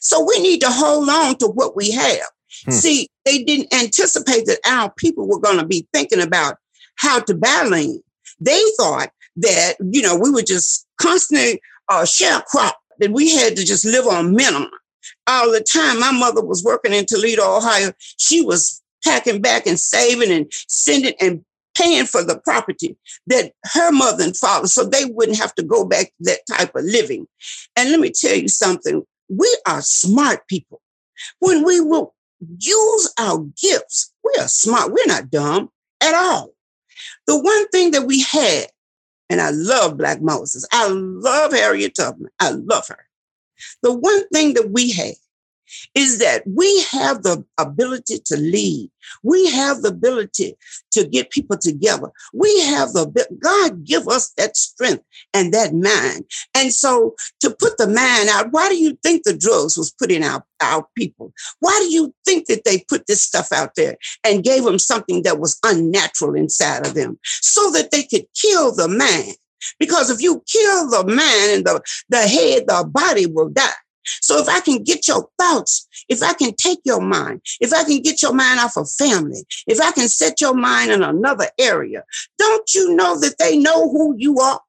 So we need to hold on to what we have. Hmm. See, they didn't anticipate that our people were going to be thinking about how to buy land. They thought that, you know, we were just constantly uh, sharecrop, that we had to just live on minimum all the time. My mother was working in Toledo, Ohio. She was packing back and saving and sending and paying for the property that her mother and father, so they wouldn't have to go back to that type of living. And let me tell you something we are smart people. When we will use our gifts, we are smart. We're not dumb at all. The one thing that we had, and I love Black Moses, I love Harriet Tubman, I love her. The one thing that we have is that we have the ability to lead. We have the ability to get people together. We have the God give us that strength and that mind. And so to put the mind out, why do you think the drugs was put in our, our people? Why do you think that they put this stuff out there and gave them something that was unnatural inside of them so that they could kill the man? Because if you kill the man and the, the head, the body will die. So if I can get your thoughts, if I can take your mind, if I can get your mind off of family, if I can set your mind in another area, don't you know that they know who you are?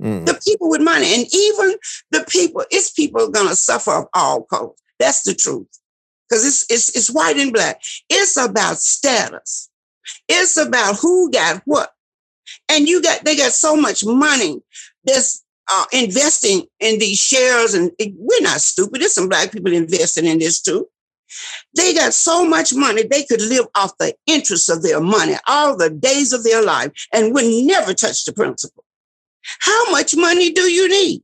Mm. The people with money, and even the people, it's people are going to suffer of all colors. That's the truth. because it's, it's, it's white and black. It's about status. It's about who got what. And you got, they got so much money that's uh, investing in these shares. And we're not stupid. There's some black people investing in this too. They got so much money, they could live off the interest of their money all the days of their life and would never touch the principal. How much money do you need?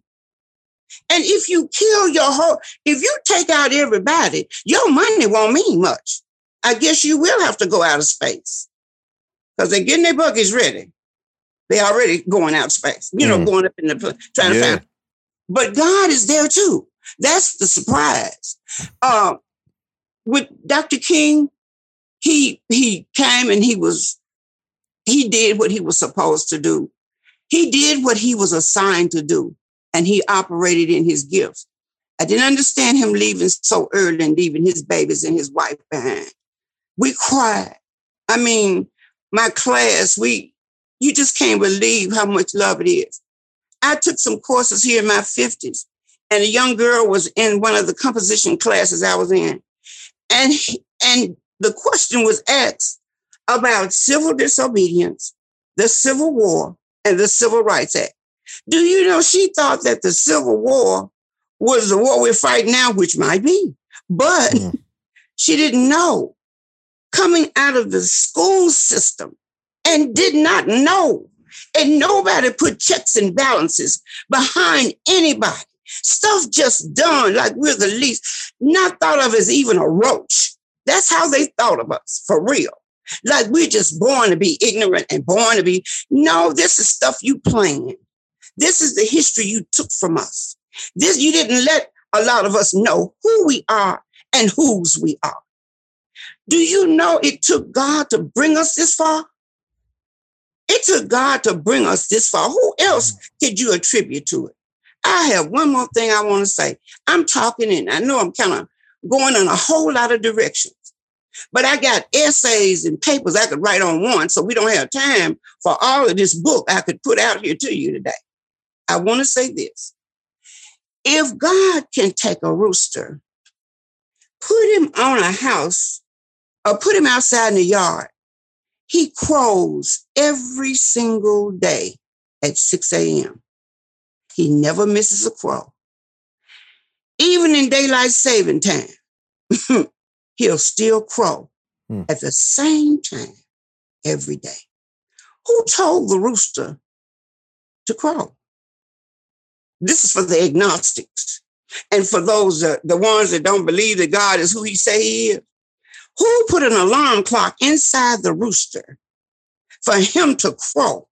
And if you kill your whole, if you take out everybody, your money won't mean much. I guess you will have to go out of space because they're getting their buggies ready. They're already going out space, you know, mm. going up in the trying yeah. to find. But God is there too. That's the surprise. Um, with Dr. King, he he came and he was he did what he was supposed to do. He did what he was assigned to do and he operated in his gifts. I didn't understand him leaving so early and leaving his babies and his wife behind. We cried. I mean, my class, we you just can't believe how much love it is. I took some courses here in my 50s, and a young girl was in one of the composition classes I was in. And, and the question was asked about civil disobedience, the Civil War, and the Civil Rights Act. Do you know she thought that the Civil War was the war we're fighting now, which might be, but mm. she didn't know. Coming out of the school system and did not know, and nobody put checks and balances behind anybody. Stuff just done like we're the least, not thought of as even a roach. That's how they thought of us, for real. Like we're just born to be ignorant and born to be. No, this is stuff you planned. This is the history you took from us. This you didn't let a lot of us know who we are and whose we are. Do you know it took God to bring us this far? It took God to bring us this far. Who else mm-hmm. could you attribute to it? I have one more thing I want to say. I'm talking and I know I'm kind of going in a whole lot of directions, but I got essays and papers I could write on one, so we don't have time for all of this book I could put out here to you today. I want to say this. If God can take a rooster, put him on a house, or put him outside in the yard, he crows every single day at 6 a.m. He never misses a crow. Even in daylight saving time, he'll still crow hmm. at the same time every day. Who told the rooster to crow? This is for the agnostics and for those, uh, the ones that don't believe that God is who he say he is. Who put an alarm clock inside the rooster for him to crow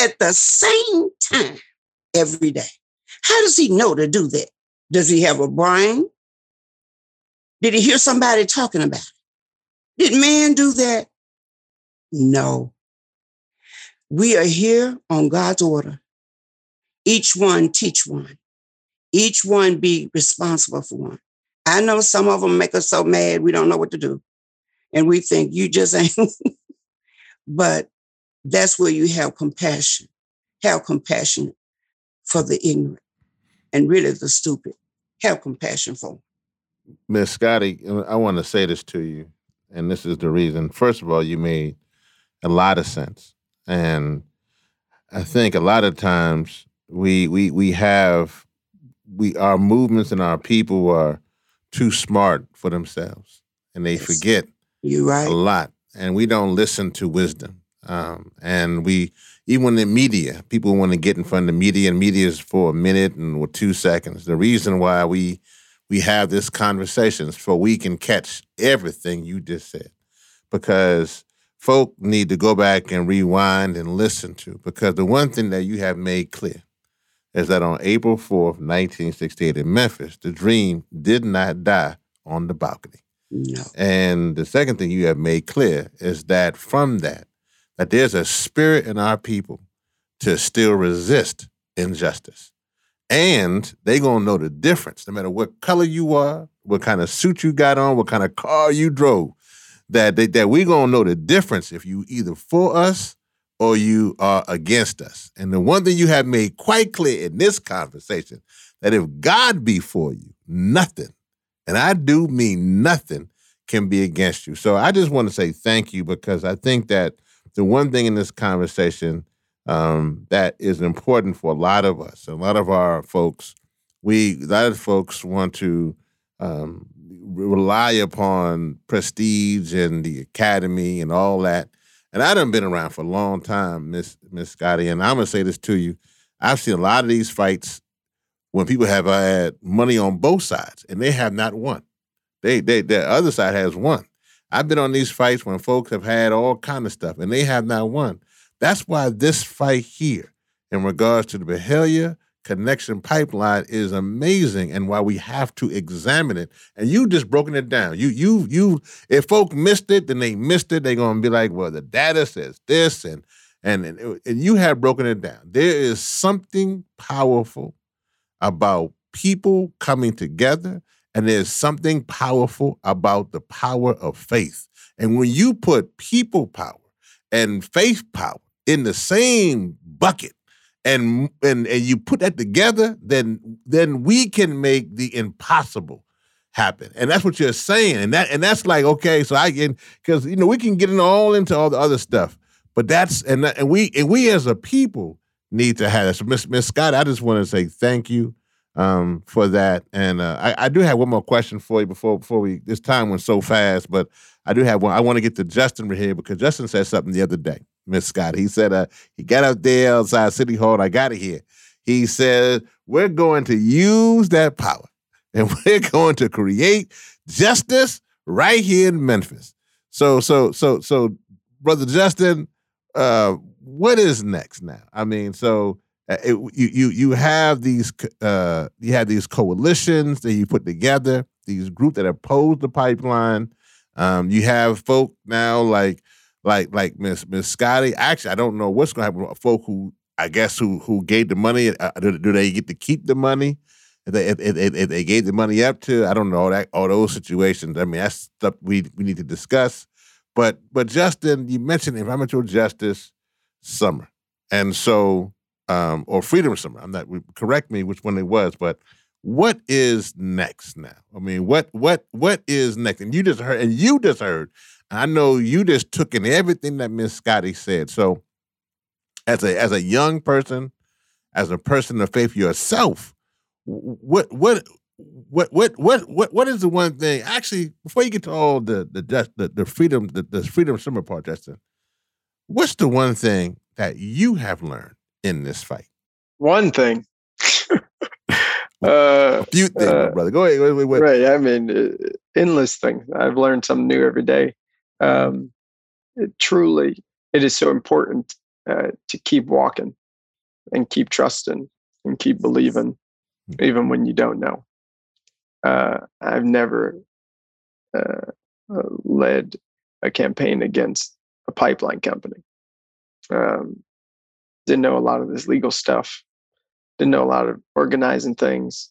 at the same time every day? How does he know to do that? Does he have a brain? Did he hear somebody talking about it? Did man do that? No. We are here on God's order. Each one teach one. Each one be responsible for one. I know some of them make us so mad we don't know what to do. And we think you just ain't. but that's where you have compassion. Have compassion for the ignorant and really the stupid. Have compassion for them. Miss Scotty, uh, I want to say this to you, and this is the reason. First of all, you made a lot of sense. And I think a lot of times we we we have we our movements and our people are too smart for themselves, and they yes. forget you right a lot, and we don't listen to wisdom. Um, and we even in the media, people want to get in front of the media, and media is for a minute and or two seconds. The reason why we we have this conversation is for we can catch everything you just said, because folk need to go back and rewind and listen to. Because the one thing that you have made clear is that on April 4th, 1968 in Memphis, the dream did not die on the balcony. And the second thing you have made clear is that from that, that there's a spirit in our people to still resist injustice. And they gonna know the difference, no matter what color you are, what kind of suit you got on, what kind of car you drove. That they, that we gonna know the difference if you either for us or you are against us. And the one thing you have made quite clear in this conversation that if God be for you, nothing and I do mean nothing, can be against you. So I just want to say thank you because I think that the one thing in this conversation um, that is important for a lot of us, a lot of our folks, we a lot of folks want to um, rely upon prestige and the academy and all that. And I done been around for a long time, Miss Miss Scotty, and I'm gonna say this to you. I've seen a lot of these fights when people have uh, had money on both sides and they have not won. They they the other side has won. I've been on these fights when folks have had all kind of stuff and they have not won. That's why this fight here, in regards to the Byhalia connection pipeline, is amazing, and why we have to examine it. And you just broken it down. You you you. If folk missed it, then they missed it. They're gonna be like, well, the data says this, and and and, and you have broken it down. There is something powerful about people coming together and there's something powerful about the power of faith. And when you put people power and faith power in the same bucket, and and and you put that together, then then we can make the impossible happen. And that's what you're saying. And that and that's like, okay, so I can because you know, we can get in all into all the other stuff. But that's and and we and we as a people need to have that. So Miss Miss Scott, I just want to say thank you um, for that. And uh, I, I, do have one more question for you before before we. This time went so fast, but I do have one. I want to get to Justin right here because Justin said something the other day, Miss Scott. He said uh, he got up there outside City Hall. I got it here. He said we're going to use that power and we're going to create justice right here in Memphis. So so so so, brother Justin, uh, what is next now? I mean, so uh, it, you you you have these uh, you have these coalitions that you put together, these groups that oppose the pipeline. Um, you have folk now like like like Miss Miss Scotty. Actually, I don't know what's going to happen with folk who I guess who who gave the money. Uh, do, do, they get to keep the money? If they, if, if, if they gave the money up to, I don't know all that all those situations. I mean, that's stuff we we need to discuss. But but Justin, you mentioned environmental justice summer, and so um, or Freedom Summer. I'm not correct me which one it was, but what is next now? I mean, what what what is next? And you just heard, and you just heard. I know you just took in everything that Miss Scotty said. So, as a as a young person, as a person of faith yourself, what what what what what what what is the one thing? Actually, before you get to all the the the, the freedom the, the freedom summer part, Justin, what's the one thing that you have learned in this fight? One thing. uh, a few things, uh, brother. Go ahead. Right. I mean, uh, endless things. I've learned something new every day. Um, it, truly, it is so important uh, to keep walking and keep trusting and keep believing, mm-hmm. even when you don't know. Uh, I've never uh, led a campaign against a pipeline company. Um, didn't know a lot of this legal stuff, didn't know a lot of organizing things,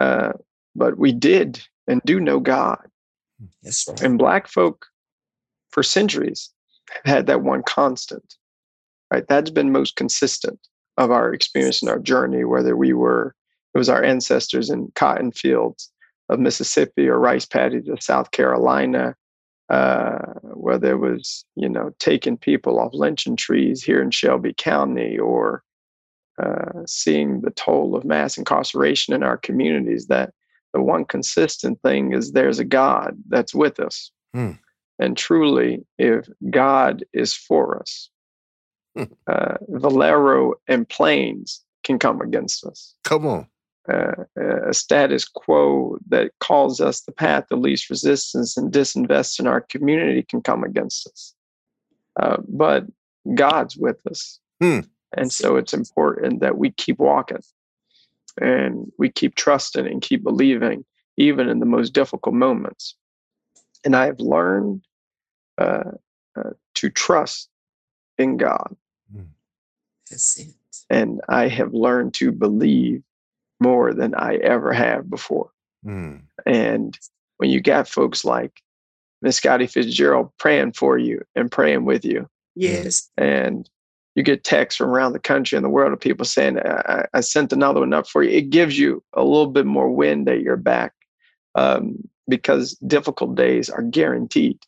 uh, but we did and do know God. Yes, right. And Black folk for centuries have had that one constant, right? That's been most consistent of our experience and our journey, whether we were, it was our ancestors in cotton fields of Mississippi or rice paddies of South Carolina, uh, whether it was you know taking people off lynching trees here in Shelby County or uh, seeing the toll of mass incarceration in our communities, that the one consistent thing is there's a God that's with us. Hmm. And truly, if God is for us, hmm. uh, Valero and Plains can come against us. Come on uh, a status quo that calls us the path of least resistance and disinvest in our community can come against us. Uh, but God's with us. Hmm. And so it's important that we keep walking and we keep trusting and keep believing, even in the most difficult moments. And I have learned uh, uh to trust in God. Hmm. That's it. And I have learned to believe more than I ever have before. Mm. And when you got folks like Miss Scotty Fitzgerald praying for you and praying with you. Yes. And you get texts from around the country and the world of people saying, I, I sent another one up for you. It gives you a little bit more wind at your back. Um, because difficult days are guaranteed.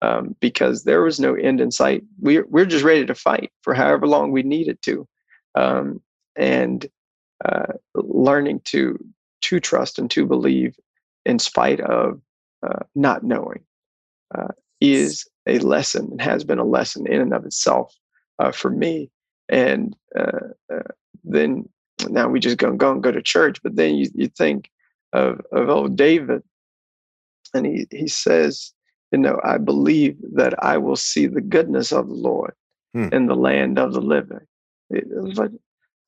Um, because there was no end in sight. We're we're just ready to fight for however long we needed to, um, and uh, learning to to trust and to believe in spite of uh, not knowing uh, is a lesson and has been a lesson in and of itself uh, for me. And uh, uh, then now we just go and go and go to church, but then you, you think of, of old David and he, he says, you know, I believe that I will see the goodness of the Lord hmm. in the land of the living.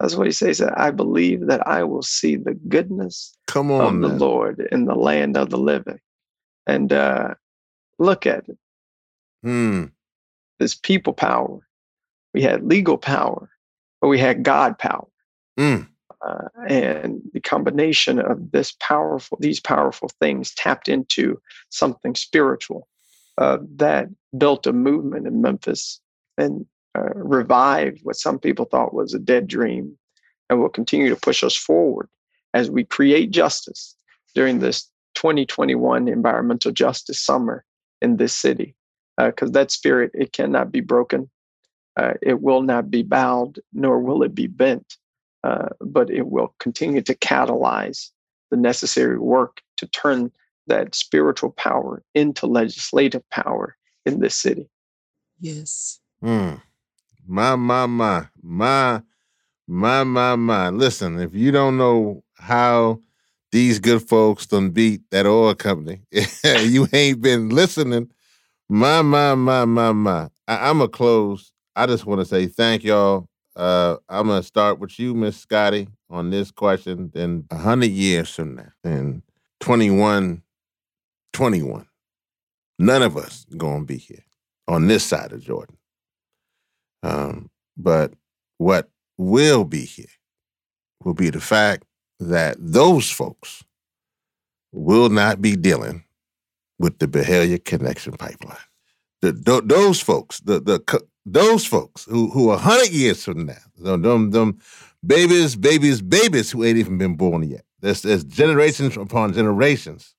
That's what he says. I believe that I will see the goodness Come on, of man. the Lord in the land of the living. And uh, look at it. Hmm. This people power. We had legal power, but we had God power. Hmm. Uh, and the combination of this powerful, these powerful things tapped into something spiritual uh, that built a movement in Memphis and uh, revived what some people thought was a dead dream and will continue to push us forward as we create justice during this 2021 environmental justice summer in this city. Because uh, that spirit it cannot be broken. Uh, it will not be bowed nor will it be bent. Uh, but it will continue to catalyze the necessary work to turn that spiritual power into legislative power in this city. Yes. Mm. My, my, my, my, my, my, my. Listen, if you don't know how these good folks done beat that oil company, you ain't been listening. My, my, my, my, my. I, I'm going to close. I just want to say thank y'all. Uh, I'm going to start with you, Miss Scotty, on this question. Then 100 years from now, and 21, 21, none of us going to be here on this side of Jordan. Um, but what will be here will be the fact that those folks will not be dealing with the Byhalia Connection Pipeline. The, the, those folks, the, the those folks who who a hundred years from now, them, them, them babies, babies, babies who ain't even been born yet. There's, there's generations upon generations.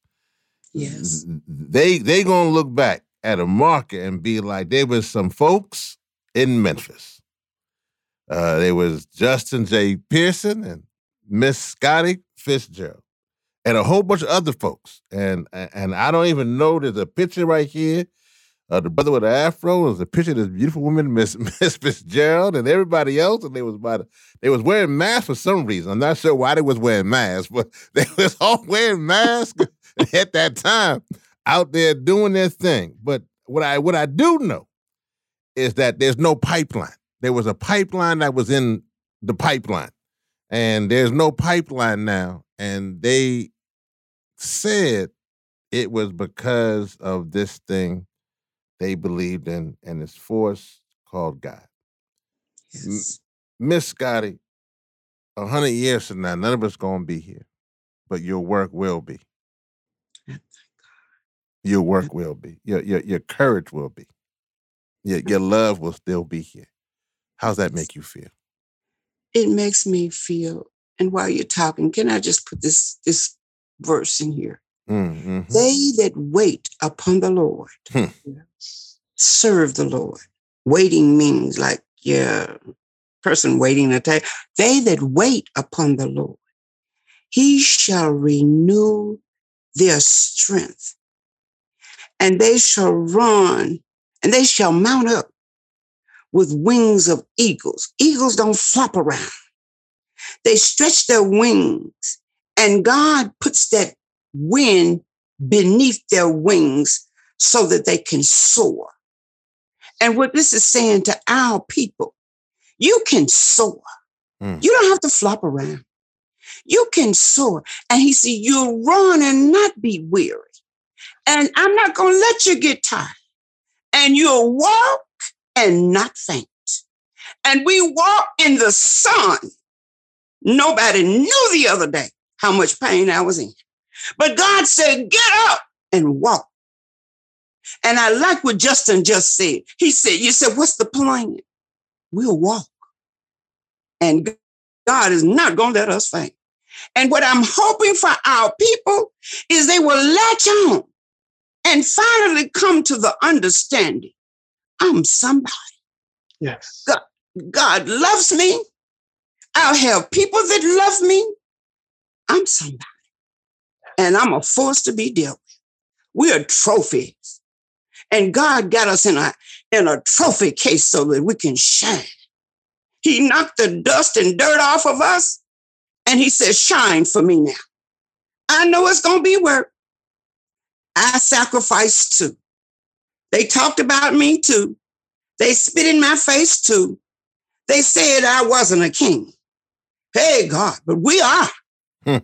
Yes, they they gonna look back at a market and be like, there was some folks in Memphis. Uh, there was Justin J. Pearson and Miss Scotty Fitzgerald and a whole bunch of other folks. And and I don't even know there's a picture right here. The brother with the afro was a picture of this beautiful woman, Miss Miss Fitzgerald, and everybody else. And they was about they was wearing masks for some reason. I'm not sure why they was wearing masks, but they was all wearing masks at that time out there doing their thing. But what I what I do know is that there's no pipeline. There was a pipeline that was in the pipeline, and there's no pipeline now. And they said it was because of this thing they believed in and this force called God. Yes. Miss Scotty, a hundred years from now, none of us gonna be here, but your work will be. Your work will be. Your your your courage will be your, your love will still be here. How's that make you feel? It makes me feel, and while you're talking, can I just put this this verse in here? Mm-hmm. They that wait upon the Lord hmm. serve the Lord. Waiting means like yeah, person waiting to take. They that wait upon the Lord, he shall renew their strength, and they shall run and they shall mount up with wings of eagles. Eagles don't flop around. They stretch their wings, and God puts that wind beneath their wings so that they can soar. And what this is saying to our people, you can soar. Mm. You don't have to flop around. You can soar. And he said, You'll run and not be weary. And I'm not going to let you get tired and you'll walk and not faint. And we walk in the sun. Nobody knew the other day how much pain I was in. But God said, get up and walk. And I like what Justin just said. He said, You said, what's the plan? We'll walk. And God is not going to let us faint. And what I'm hoping for our people is they will latch on and finally come to the understanding I'm somebody. Yes. God, God loves me. I'll have people that love me. I'm somebody. And I'm a force to be dealt with. We are trophies. And God got us in a, in a trophy case so that we can shine. He knocked the dust and dirt off of us. And he says, shine for me now. I know it's going to be work. I sacrificed too. They talked about me too. They spit in my face too. They said I wasn't a king. Hey, God, but we are. Hmm.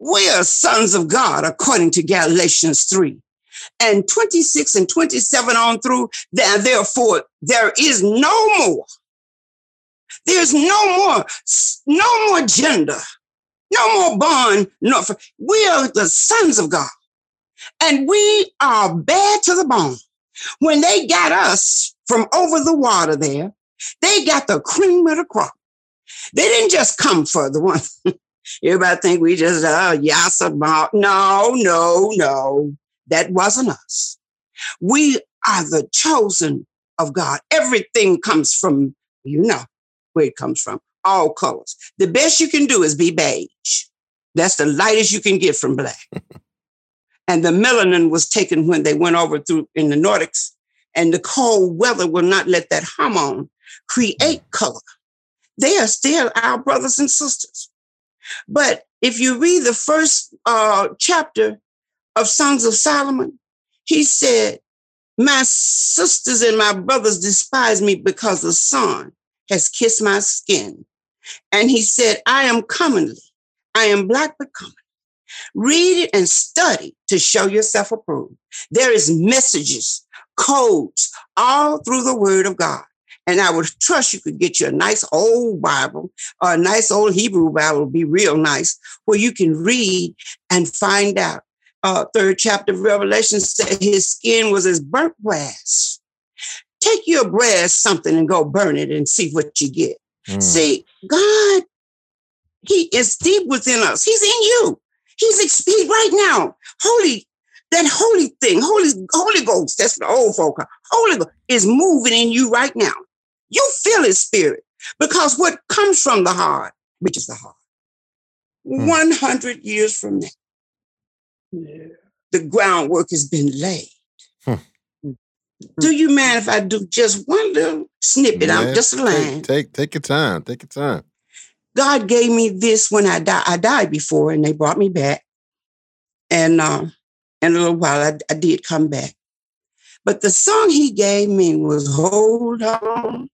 We are sons of God, according to Galatians 3. And 26 and 27 on through, there, therefore, there is no more. There's no more, no more gender, no more bond. No, we are the sons of God. And we are bad to the bone. When they got us from over the water there, they got the cream of the crop. They didn't just come for the one. Everybody think we just, uh, yes, about. No, no, no. That wasn't us. We are the chosen of God. Everything comes from, you know where it comes from, all colors. The best you can do is be beige. That's the lightest you can get from black. and the melanin was taken when they went over through in the Nordics, and the cold weather will not let that hormone create mm. color. They are still our brothers and sisters. But if you read the first uh, chapter of Songs of Solomon, he said, My sisters and my brothers despise me because the sun has kissed my skin. And he said, I am commonly, I am black but commonly. Read it and study to show yourself approved. There is messages, codes all through the word of God. And I would trust you could get you a nice old Bible or a nice old Hebrew Bible, would be real nice, where you can read and find out. Uh, third chapter of Revelation said his skin was as burnt brass. Take your brass something and go burn it and see what you get. Mm. See, God, He is deep within us. He's in you. He's exceed right now. Holy, that holy thing, Holy, Holy Ghost, that's the old folk. Holy Ghost is moving in you right now. You feel his spirit because what comes from the heart which is the heart. Hmm. 100 years from now, yeah. the groundwork has been laid. Hmm. Do you mind if I do just one little snippet? Yeah, I'm just a line. Take, take, take your time. Take your time. God gave me this when I died. I died before, and they brought me back. And uh, in a little while, I, I did come back. But the song he gave me was "Hold On."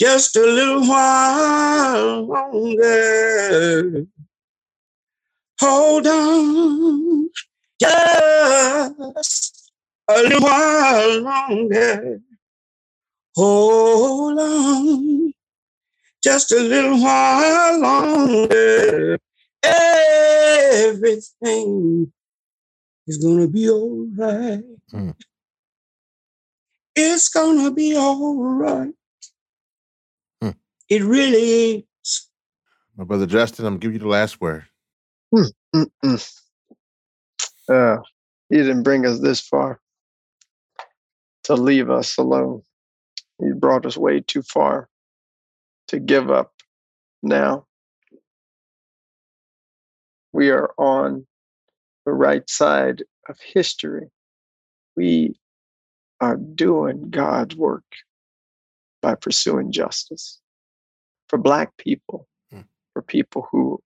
just a little while longer. Hold on, just a little while longer. Hold on, just a little while longer. Everything is gonna be all right. Mm. It's gonna be all right. It really is. My brother Justin, I'm giving you the last word. Mm, mm, mm. Uh, he didn't bring us this far to leave us alone. He brought us way too far to give up now. We are on the right side of history. We are doing God's work by pursuing justice for Black people, mm. for people who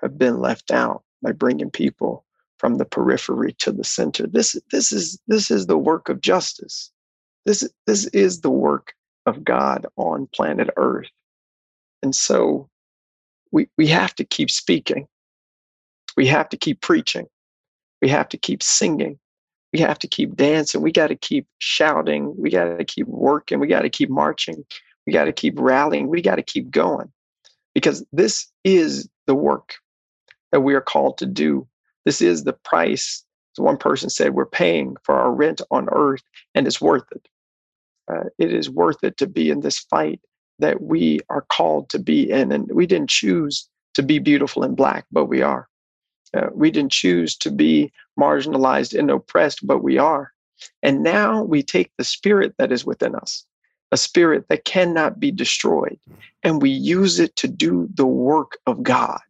have been left out by bringing people from the periphery to the center. This, this, is, this is the work of justice. This, this is the work of God on planet Earth. And so we, we have to keep speaking. We have to keep preaching. We have to keep singing. We have to keep dancing. We got to keep shouting. We got to keep working. We got to keep marching. We got to keep rallying. We got to keep going because this is the work that we are called to do. This is the price. As one person said, we're paying for our rent on earth, and it's worth it. Uh, it is worth it to be in this fight that we are called to be in. And we didn't choose to be beautiful and black, but we are. Uh, we didn't choose to be marginalized and oppressed, but we are. And now we take the spirit that is within us, a spirit that cannot be destroyed, and we use it to do the work of God.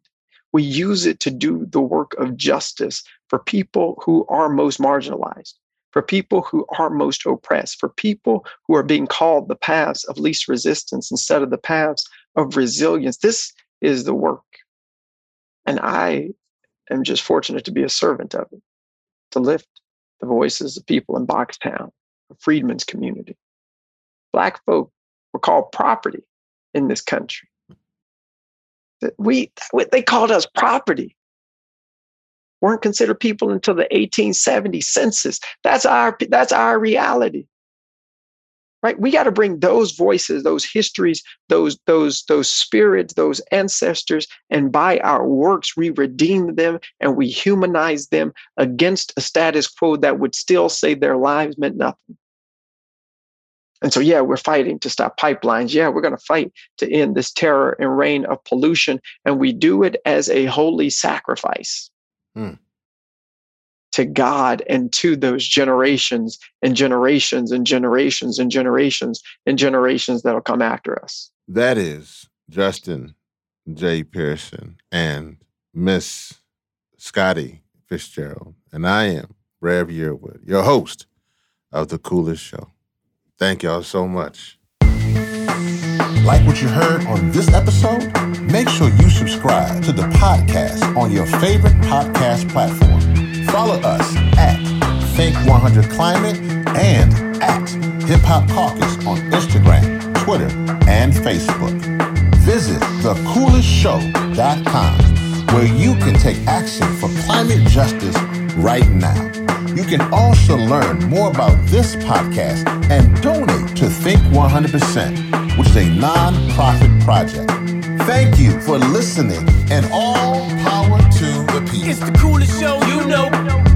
We use it to do the work of justice for people who are most marginalized, for people who are most oppressed, for people who are being called the paths of least resistance instead of the paths of resilience. This is the work. And I am just fortunate to be a servant of it, to lift the voices of people in Boxtown, a freedmen's community. Black folk were called property in this country. We, they called us property. Weren't considered people until the 1870 census. That's our, that's our reality. Right? We got to bring those voices those histories those those those spirits those ancestors and by our works we redeem them and we humanize them against a status quo that would still say their lives meant nothing. And so yeah we're fighting to stop pipelines. Yeah we're going to fight to end this terror and reign of pollution and we do it as a holy sacrifice hmm to God and to those generations and generations and generations and generations and generations that'll come after us. That is Justin J. Pearson and Miss Scotty Fitzgerald. And I am Rev Yearwood, your host of The Coolest Show. Thank y'all so much. Like what you heard on this episode? Make sure you subscribe to the podcast on your favorite podcast platform Follow us at Think 100 Climate and at Hip Hop Caucus on Instagram, Twitter, and Facebook. Visit thecoolestshow.com where you can take action for climate justice right now. You can also learn more about this podcast and donate to Think 100%, which is a non-profit project. Thank you for listening and all power to the people. It's the coolest show you know.